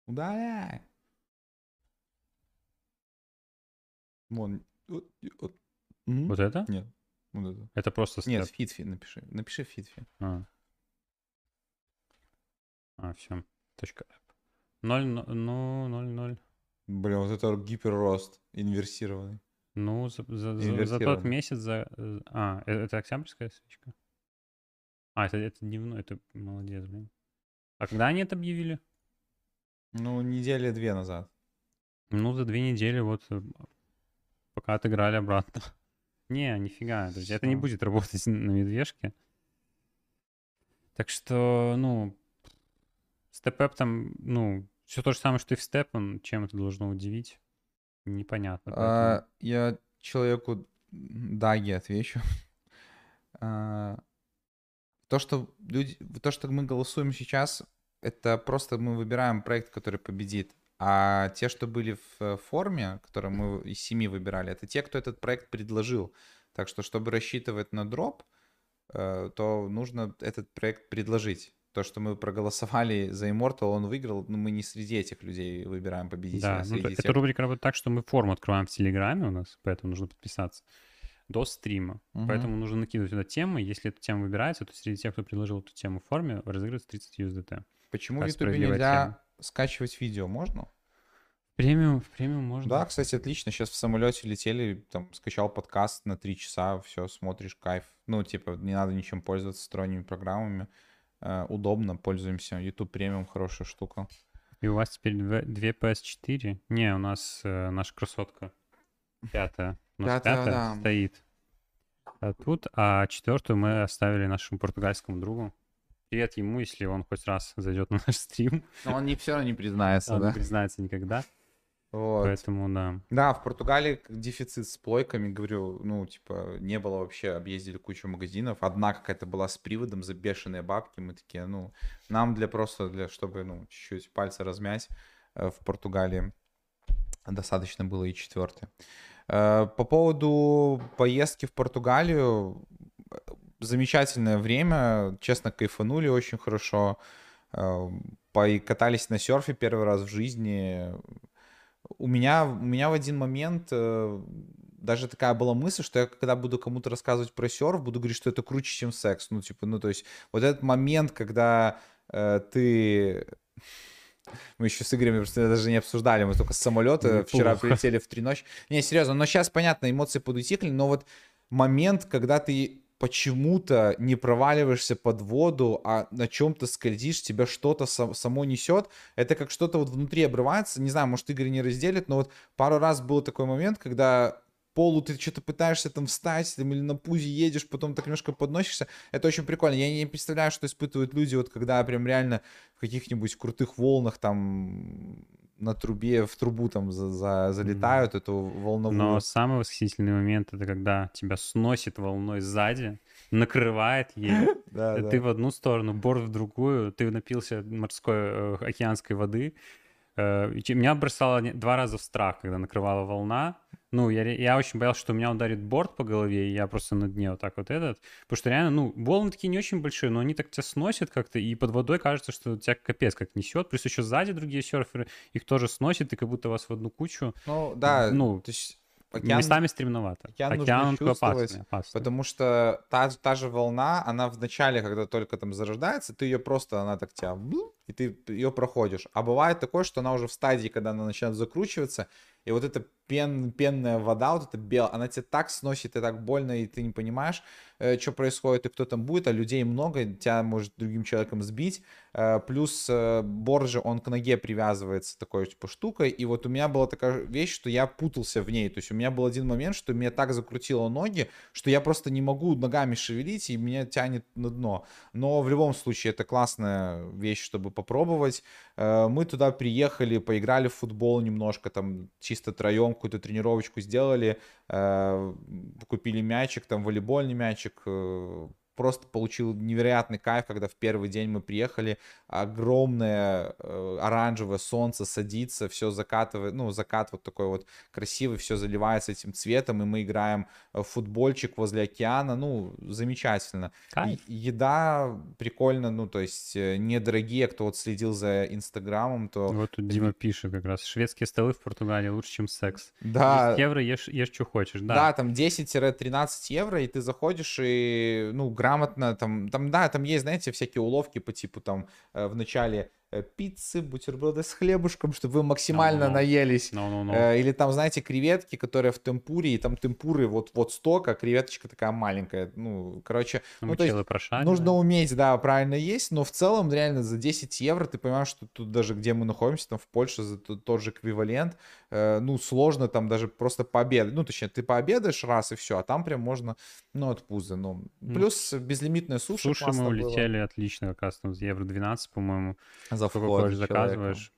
Удаляй. Вон. Вот, вот. Вот это? Нет. Вот это. Это просто Нет, степ. фитфи напиши. Напиши фитфи. А, а все. Точка. 0, ну, 0, 0. Блин, вот это гиперрост инверсированный. Ну, за, за- за- за тот месяц, за... э, А, э- это октябрьская свечка? А, это, это дневной, это молодец, блин. А когда они это объявили? Ну, недели две назад. Ну, за две недели вот э, пока отыграли обратно. (laughs) Не, нифига, друзья, это не будет работать (laughs) на медвежке. Так что, ну, степ там, ну, все то же самое, что и в степ, он чем это должно удивить? Непонятно. А, я человеку Даги отвечу. (laughs) А, То, что люди, то, что мы голосуем сейчас, это просто мы выбираем проект, который победит. А те, что были в форме, которые мы из семи выбирали, это те, кто этот проект предложил. Так что, чтобы рассчитывать на дроп, э, то нужно этот проект предложить. То, что мы проголосовали за Immortal, он выиграл, но мы не среди этих людей выбираем победителя. Да, а ну, тех, эта рубрика работает так, что мы форму открываем в Телеграме у нас, поэтому нужно подписаться до стрима. Мгм. Поэтому нужно накидывать сюда темы. Если эта тема выбирается, то среди тех, кто предложил эту тему в форме, разыгрывается 30 USDT. Почему в Такая Ютубе справедливая нельзя тема. скачивать видео? Можно? Премиум, в премиум можно. Да, кстати, отлично. Сейчас в самолете летели, там, скачал подкаст на три часа, все, смотришь, кайф. Ну, типа, не надо ничем пользоваться сторонними программами. Э, удобно, пользуемся. YouTube премиум хорошая штука. И у вас теперь две, две PS4? Не, у нас э, наша красотка пятая. У нас Пятая, пятая да. стоит а тут, а четвертую мы оставили нашему португальскому другу. Привет ему, если он хоть раз зайдет на наш стрим. Но он не, все равно не признается, Он да? не признается никогда. Вот. Поэтому, да. Да, в Португалии дефицит с плойками, говорю, ну, типа, не было вообще, объездили кучу магазинов. Одна какая-то была с приводом за бешеные бабки. Мы такие, ну, нам для просто, для, чтобы, ну, чуть-чуть пальцы размять э, в Португалии достаточно было и четвертый. Э, По поводу поездки в Португалию, э, замечательное время, честно, кайфанули очень хорошо. Покатались на серфе первый раз в жизни, у меня, у меня в один момент э, даже такая была мысль, что я когда буду кому-то рассказывать про серф, буду говорить, что это круче, чем секс. Ну, типа, ну, то есть, вот этот момент, когда э, ты... (laughs) Мы еще с Игорем просто даже не обсуждали, мы только с самолета вчера Неплохо. прилетели в три ночи. Не, серьезно, но сейчас, понятно, эмоции подутихли, но вот момент, когда ты почему-то не проваливаешься под воду, а на чем-то скользишь, тебя что-то сам- само несет, это как что-то вот внутри обрывается. Не знаю, может, Игорь не разделит, но вот пару раз был такой момент, когда полу ты что-то пытаешься там встать, там, или на пузе едешь, потом так немножко подносишься. Это очень прикольно. Я не представляю, что испытывают люди, вот когда прям реально в каких-нибудь крутых волнах там на трубе, в трубу там за- за- залетают, эту волновую. Но самый восхитительный момент это когда тебя сносит волной сзади, накрывает ей. (laughs) Да, да. Ты в одну сторону, борт в другую, ты напился морской э, океанской воды. Э, Меня бросало два раза в страх, когда накрывала волна. Ну, я, я очень боялся, что у меня ударит борт по голове, и я просто на дне вот так вот этот. Потому что реально, ну, волны такие не очень большие, но они так тебя сносят как-то, и под водой кажется, что тебя капец как несет. Плюс еще сзади другие серферы, их тоже сносит, и как будто вас в одну кучу. Ну, да, ну, то есть океан, Местами стремновато. океан нужно Океан такой чувствовать, опасный, опасный. потому что та, та же волна, она в начале, когда только там зарождается, ты ее просто, она так тебя, и ты ее проходишь. А бывает такое, что она уже в стадии, когда она начинает закручиваться, и вот это пен, пенная вода, вот эта белая, она тебя так сносит и так больно, и ты не понимаешь, э, что происходит и кто там будет, а людей много, тебя может другим человеком сбить. Э, плюс э, Борджи, он к ноге привязывается такой типа штукой, и вот у меня была такая вещь, что я путался в ней, то есть у меня был один момент, что меня так закрутило ноги, что я просто не могу ногами шевелить, и меня тянет на дно. Но в любом случае это классная вещь, чтобы попробовать. Э, мы туда приехали, поиграли в футбол немножко, там чисто троем какую-то тренировочку сделали, э, купили мячик, там волейбольный мячик, э, просто получил невероятный кайф, когда в первый день мы приехали, огромное э, оранжевое солнце садится, все закатывает, ну, закат вот такой вот красивый, все заливается этим цветом, и мы играем в футбольчик возле океана, ну, замечательно. Кайф. Еда прикольно, ну, то есть э, недорогие, кто вот следил за Инстаграмом, то... Вот тут Дима пишет как раз. Шведские столы в Португалии лучше, чем секс. Да, 10 евро ешь, ешь что хочешь. Да. Да, там 10-13 евро, и ты заходишь и, ну, грамотно, там, там, да, там есть, знаете, всякие уловки по типу, там, э, в начале пиццы, бутерброды с хлебушком, чтобы вы максимально Ну-ну-ну. наелись. Ну-ну-ну. Э, Или там, знаете, креветки, которые в темпуре, и там темпуры вот, вот столько, а креветочка такая маленькая. Ну, короче, Ну, ну, то есть челы прошарили. нужно уметь, да, правильно есть, но в целом реально за 10 евро ты понимаешь, что тут даже где мы находимся, там в Польше за тот же эквивалент, э, ну, сложно там даже просто пообедать. Ну, точнее, ты пообедаешь раз и все, а там прям можно, ну, от пузы. Ну, плюс безлимитная суши. Суши мы было. улетели отлично, как раз там за евро 12, по-моему. За вход заказываешь.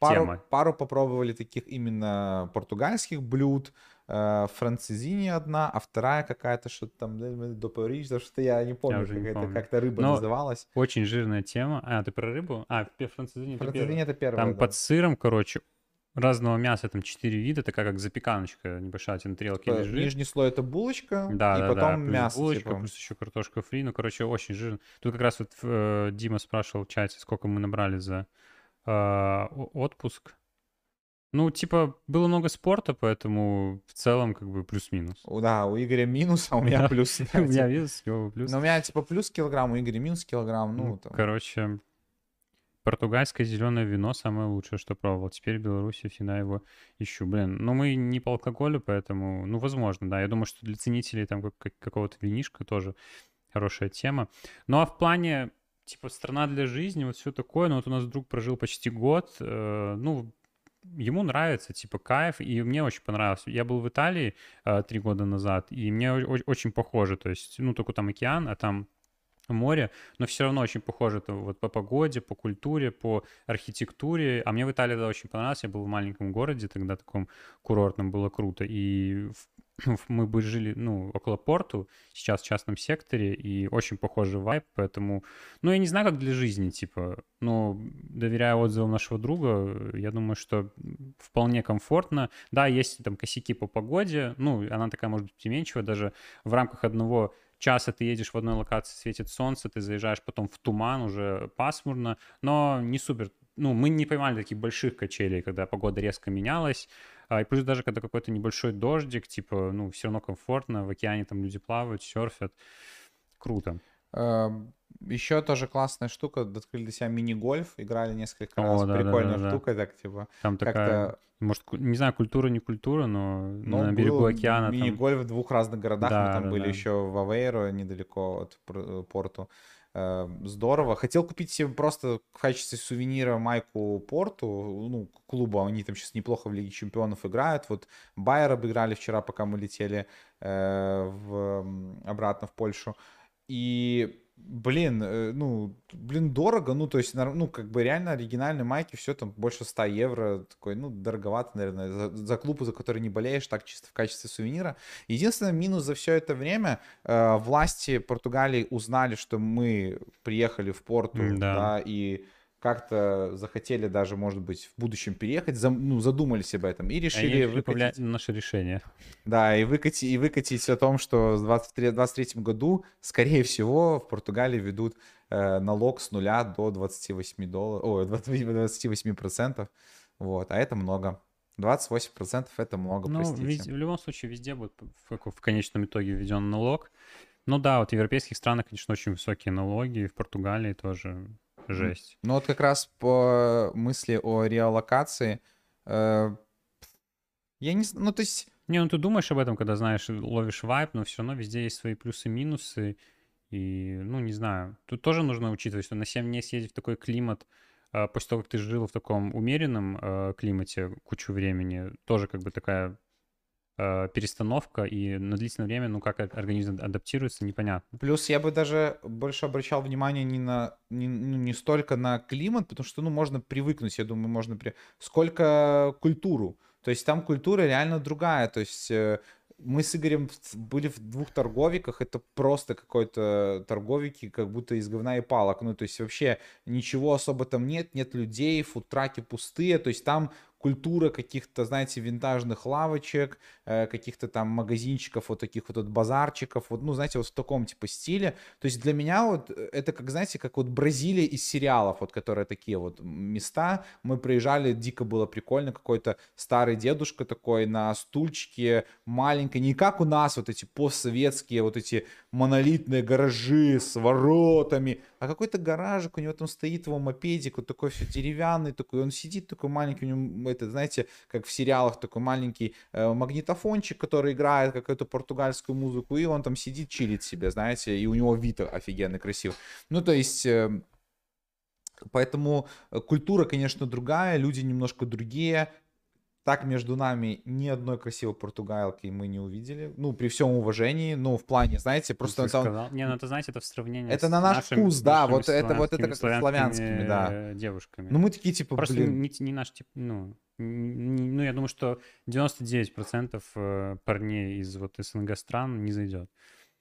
Пару, Тема. пару попробовали таких именно португальских блюд. Э, францезини одна, а вторая какая-то что-то там, до Париж, что-то я не помню, уже не помню. как-то рыба Но называлась. Очень жирная тема. А, ты про рыбу? А, пе- французини это первое. это первая, Там да. под сыром, короче, разного мяса, там четыре вида, такая как запеканочка небольшая, у тебя на тарелке Типа, лежит. Нижний слой это булочка, Да, и да, потом да, мясо. булочка, типа. плюс еще картошка фри, ну, короче, очень жирно. Тут как раз вот э, Дима спрашивал в чате, сколько мы набрали за э, отпуск. Ну, типа, было много спорта, поэтому в целом как бы плюс-минус. У- Да, у Игоря минус, а у меня плюс. (laughs) У меня вес, его плюс. Ну, у меня типа плюс килограмм, у Игоря минус килограмм, ну, Ну, там. короче, португальское зеленое вино самое лучшее, что пробовал. Теперь в Беларуси всегда его ищу. Блин, ну мы не по алкоголю, поэтому, ну, возможно, да. Я думаю, что для ценителей там как- как- какого-то винишка тоже хорошая тема. Ну, а в плане, типа, страна для жизни, вот все такое, ну, вот у нас друг прожил почти год, э, ну, ему нравится, типа, кайф, и мне очень понравилось. Я был в Италии э, три года назад, и мне очень похоже, то есть, ну, только там океан, а там море, но все равно очень похоже это вот по погоде, по культуре, по архитектуре. А мне в Италии тогда очень понравилось. Я был в маленьком городе, тогда таком курортном, было круто. И мы бы жили, ну, около порту, сейчас в частном секторе, и очень похожий вайб, поэтому, ну, я не знаю, как для жизни, типа, но доверяя отзывам нашего друга, я думаю, что вполне комфортно. Да, есть там косяки по погоде, ну, она такая, может быть, переменчивая, даже в рамках одного часа ты едешь в одной локации, светит солнце, ты заезжаешь потом в туман, уже пасмурно, но не супер. Ну, мы не поймали таких больших качелей, когда погода резко менялась. А, и плюс даже когда какой-то небольшой дождик, типа, ну, все равно комфортно, в океане там люди плавают, серфят. Круто. Еще тоже классная штука, открыли для себя мини-гольф, играли несколько О, раз. да, да, Прикольная да, да. штука, так, типа, Там такая, может, не знаю, культура, не культура, но Ну, на берегу океана там... мини-гольф в двух разных городах. Да, Мы там да, были да. еще в Авейро, недалеко от пр- порту. Э, Здорово. Хотел купить себе просто в качестве сувенира майку Порту, ну, к клубу. Они там сейчас неплохо в Лиге Чемпионов играют. Вот Байер обыграли вчера, пока мы летели э, в, обратно в Польшу. И, блин, э, ну, блин, дорого, ну, то есть, ну, как бы реально оригинальные майки, все там больше 100 евро, такой, ну, дороговато, наверное, за, за клуб, за который не болеешь, так чисто в качестве сувенира. Единственный минус за все это время, э, власти Португалии узнали, что мы приехали в Порту, М-да. да, и как-то захотели даже, может быть, в будущем переехать, зам- ну, задумались об этом и Они решили решили выкатить наше решение. да, и выкатить, и выкатить о том, что в 23 23 году, скорее всего, в Португалии ведут э, налог с нуля до 28 долларов, ой, 28 процентов, вот, а это много. 28 процентов это много, Ну, простите. вез- в любом случае, везде будет в, в- конечном итоге введен налог. Ну да, вот в европейских странах, конечно, очень высокие налоги, в Португалии тоже жесть. Ну вот как раз по мысли о реалокации, э, Я не знаю, ну то есть... Не, ну ты думаешь об этом, когда знаешь, ловишь вайп, но все равно везде есть свои плюсы и минусы. И, ну, не знаю. Тут тоже нужно учитывать, что на 7 дней съездить в такой климат, а, после того, как ты жил в таком умеренном а, климате кучу времени, тоже как бы такая а, перестановка, и на длительное время, ну, как организм адаптируется, непонятно. Плюс я бы даже больше обращал внимание не на, не, ну, не столько на климат, потому что, ну, можно привыкнуть, я думаю, можно при... сколько культуру. То есть там культура реально другая, то есть э, мы с Игорем были в двух торговиках, это просто какой-то торговики, как будто из говна и палок, ну, то есть вообще ничего особо там нет, нет людей, фудтраки пустые, то есть там культура каких-то, знаете, винтажных лавочек, э, каких-то там магазинчиков, вот таких вот, вот базарчиков, вот, ну, знаете, вот в таком типа стиле. То есть для меня вот э, это, как, знаете, как вот Бразилия из сериалов, вот, которые такие вот места. Мы приезжали, дико было прикольно, какой-то старый дедушка такой на стульчике, маленький, не как у нас вот эти постсоветские вот эти монолитные гаражи с воротами, а какой-то гаражик, у него там стоит его мопедик, вот такой все деревянный, такой, он сидит такой маленький, у него, это, знаете, как в сериалах, такой маленький э, магнитофончик, который играет какую-то португальскую музыку, и он там сидит, чилит себе, знаете, и у него вид офигенно красивый. Ну, то есть... Э, Поэтому э, культура, конечно, другая, люди немножко другие, так между нами ни одной красивой португалки мы не увидели. Ну, при всем уважении, ну, в плане, знаете, просто... Это... Сказал... Не, ну это, знаете, это в сравнении Это на наш нашим, вкус, да, вот это, вот это как славянскими, да. девушками. Ну, мы такие, типа, Просто блин... не, не наш, тип, ну, не, ну, я думаю, что 99% э, парней из вот СНГ стран не зайдет.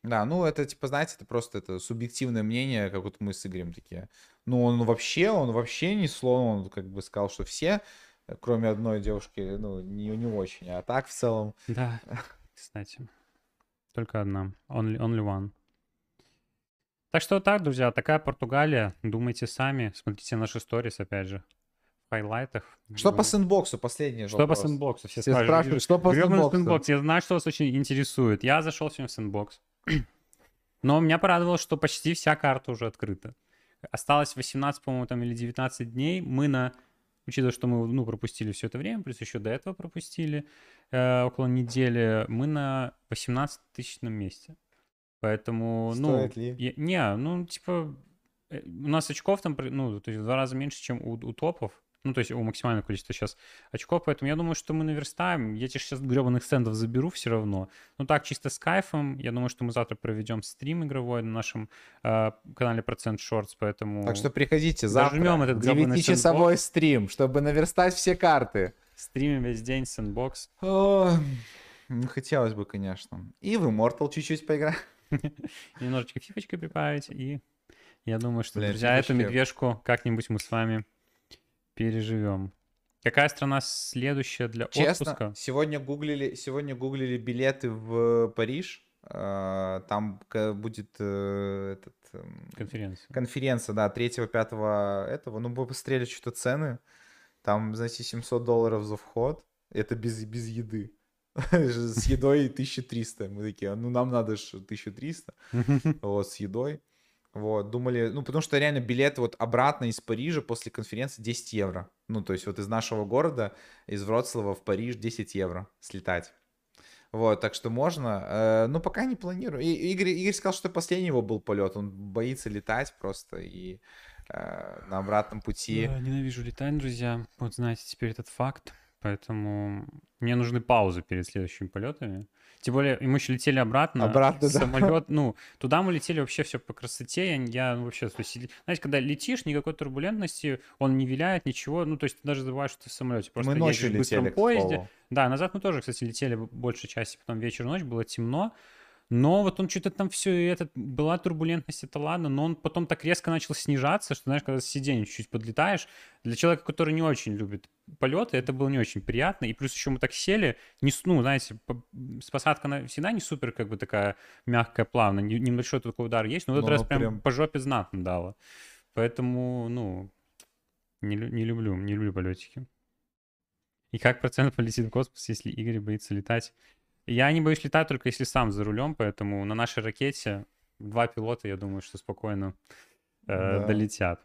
Да, ну это типа, знаете, это просто это субъективное мнение, как вот мы с Игорем такие. Ну он вообще, он вообще не словно, он как бы сказал, что все кроме одной девушки, ну, не, не очень. А так в целом... Да, кстати. Только одна. Only, only one. Так что так, друзья, такая Португалия. Думайте сами. Смотрите наши сторис, опять же. В хайлайтах. Что по сэндбоксу? Последний Что вопрос. по сэндбоксу? Все, Все спрашивают, что по сэндбоксу? Я знаю, что вас очень интересует. Я зашел сегодня в сэндбокс. (clears throat) Но меня порадовало, что почти вся карта уже открыта. Осталось 18, по-моему, там или 19 дней. Мы на учитывая, что мы ну, пропустили все это время, плюс еще до этого пропустили э, около недели, мы на 18 тысячном месте. Поэтому, ну, Стоит ну... Ли? Я, не, ну, типа, э, у нас очков там, ну, то есть в два раза меньше, чем у, у топов. Ну, то есть у максимального количества сейчас очков, поэтому я думаю, что мы наверстаем. Я тебе сейчас гребаных стендов заберу все равно. Ну так, чисто с кайфом. Я думаю, что мы завтра проведем стрим игровой на нашем э, канале Процент Шортс, поэтому... Так что приходите завтра. этот 9-часовой стрим, чтобы наверстать все карты. Стримим весь день, сэндбокс. О, ну, хотелось бы, конечно. И в Immortal чуть-чуть поиграем. (laughs) Немножечко фифочкой прибавить, и я думаю, что, друзья, эту медвежку как-нибудь мы с вами переживем. Какая страна следующая для Честно, отпуска? сегодня гуглили, сегодня гуглили билеты в Париж. А, там будет э, этот, эм, конференция. Конференция, да, 3-5 этого. Ну, мы посмотрели что-то цены. Там, знаете, 700 долларов за вход. Это без, без еды. (laughs) С едой 1300. Мы такие, «А ну нам надо же 1300. (laughs) Вот, с едой. Вот, думали, ну, потому что реально билет вот обратно из Парижа после конференции 10 евро. Ну, то есть вот из нашего города, из Вроцлава в Париж 10 евро слетать. Вот, так что можно. Ну, пока не планирую. И, Игорь, Игорь сказал, что последний его был полет. Он боится летать просто и э, на обратном пути. Да, ненавижу летать, друзья. Вот знаете теперь этот факт. Поэтому мне нужны паузы перед следующими полетами. Тем более, мы еще летели обратно. Обратно, да. Самолет, (laughs) ну, туда мы летели вообще все по красоте. Я, я ну, вообще, то есть, знаете, когда летишь, никакой турбулентности, он не виляет, ничего. Ну, то есть, ты даже забываешь, что ты в самолете. Просто мы ночью летели, в быстром поезде. Да, назад мы тоже, кстати, летели большей части, потом вечер-ночь, было темно. Но вот он что-то там все, это была турбулентность, это ладно, но он потом так резко начал снижаться, что, знаешь, когда с сиденья чуть-чуть подлетаешь, для человека, который не очень любит полеты, это было не очень приятно. И плюс еще мы так сели, не, ну, знаете, посадка на, всегда не супер, как бы такая мягкая, плавная, небольшой такой удар есть, но в этот но раз прям, прям по жопе знатно дало. Поэтому, ну, не, не люблю, не люблю полетики. И как процент полетит в космос, если Игорь боится летать? Я не боюсь летать, только если сам за рулем, поэтому на нашей ракете два пилота, я думаю, что спокойно э, да. долетят.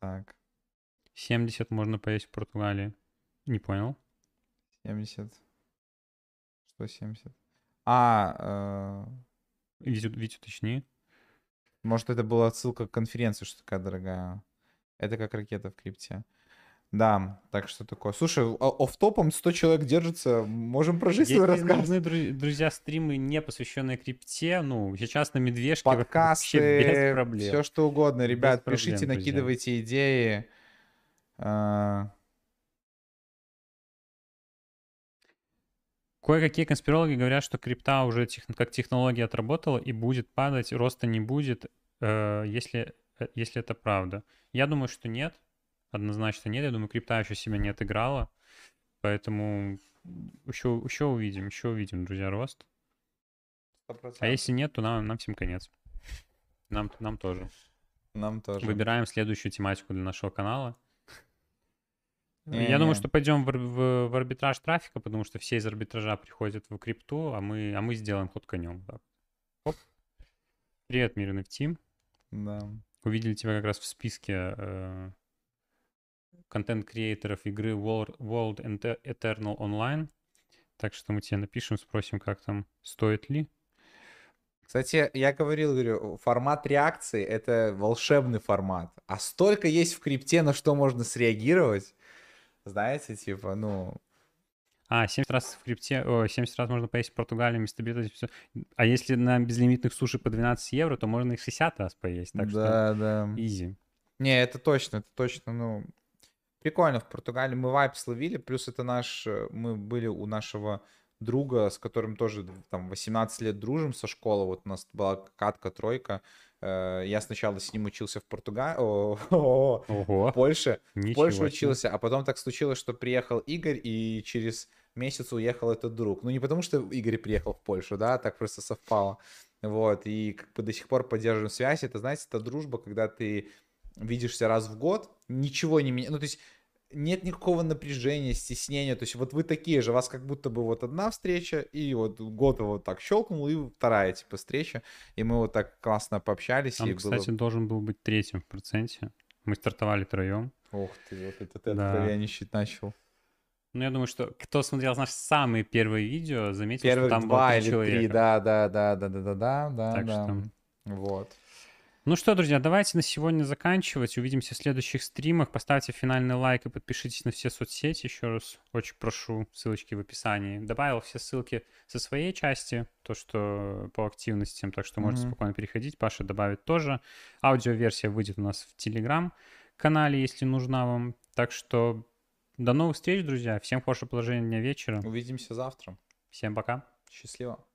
Так. 70 можно поесть в Португалии. Не понял. 70. Что 70? А, э, Вить, Вить, уточни. может, это была отсылка к конференции, что такая дорогая. Это как ракета в крипте. Да, так что такое. Слушай, оф-топом 100 человек держится, можем про жизнь Если рассказать. нужны, дру- друзья, стримы, не посвященные крипте, ну, сейчас на медвежке вообще без Подкасты, проблем. все что угодно. Ребят, проблем, пишите, друзья. накидывайте идеи. А, Кое-какие конспирологи говорят, что крипта уже тех- как технология отработала и будет падать, роста не будет, э, если, э, если это правда. Я думаю, что нет. Однозначно нет. Я думаю, крипта еще себя не отыграла. Поэтому еще, еще увидим, еще увидим, друзья, рост. 100%. А если нет, то нам, нам всем конец. Нам, нам тоже. Нам тоже. Выбираем следующую тематику для нашего канала. Не-не. Я думаю, что пойдем в, в- в арбитраж трафика, потому что все из арбитража приходят в крипту, а мы, а мы сделаем ход конем. Так. Оп. Привет, мир NFT. Да. Увидели тебя как раз в списке э, контент-креаторов игры World, Eternal Online. Так что мы тебе напишем, спросим, как там, стоит ли. Кстати, я говорил, говорю, формат реакции — это волшебный формат. А столько есть в крипте, на что можно среагировать. Знаете, типа, ну... А, 70 раз в крипте, о, 70 раз можно поесть в Португалии вместо билета. всё. А если на безлимитных суши по 12 евро, то можно их 60 раз поесть. Так что да, да. изи. Не, это точно, это точно, ну... Прикольно в Португалии. Мы вайп словили, плюс это наш... э, Мы были у нашего друга, с которым тоже там 18 лет дружим со школы. Вот у нас была катка, тройка. Э, Я сначала с ним учился в Португалии, (laughs) в Польше. В ничего Польше себе. учился, а потом так случилось, что приехал Игорь, и через месяц уехал этот друг. Ну, не потому что Игорь приехал в Польшу, да, так просто совпало. Вот, и как бы до сих пор поддерживаем связь. Это, знаете, это дружба, когда ты видишься раз в год, ничего не меняется. Ну, то есть нет никакого напряжения, стеснения. То есть вот вы такие же, у вас как будто бы вот одна встреча, и вот год вот так щелкнул, и вторая, типа, встреча. И мы вот так классно пообщались. Он, и было- кстати, должен был быть третьим в проценте. Мы стартовали троем. Ух ты, вот это ты Да. откровенничать начал. Ну, я думаю, что кто смотрел наши самые первые видео, заметил, Первых что там два было три или три, человека. да, да, да, да, да, да, да, да, Так да. что- Вот. Ну что, друзья, давайте на сегодня заканчивать. Увидимся в следующих стримах. Поставьте финальный лайк и подпишитесь на все соцсети. Еще раз очень прошу, ссылочки в описании. Добавил все ссылки со своей части, то, что по активностям, так что можете Мгм. спокойно переходить. Паша добавит тоже. Аудиоверсия выйдет у нас в Телеграм-канале, если нужна вам. Так что до новых встреч, друзья. Всем хорошего положения дня вечера. Увидимся завтра. Всем пока. Счастливо.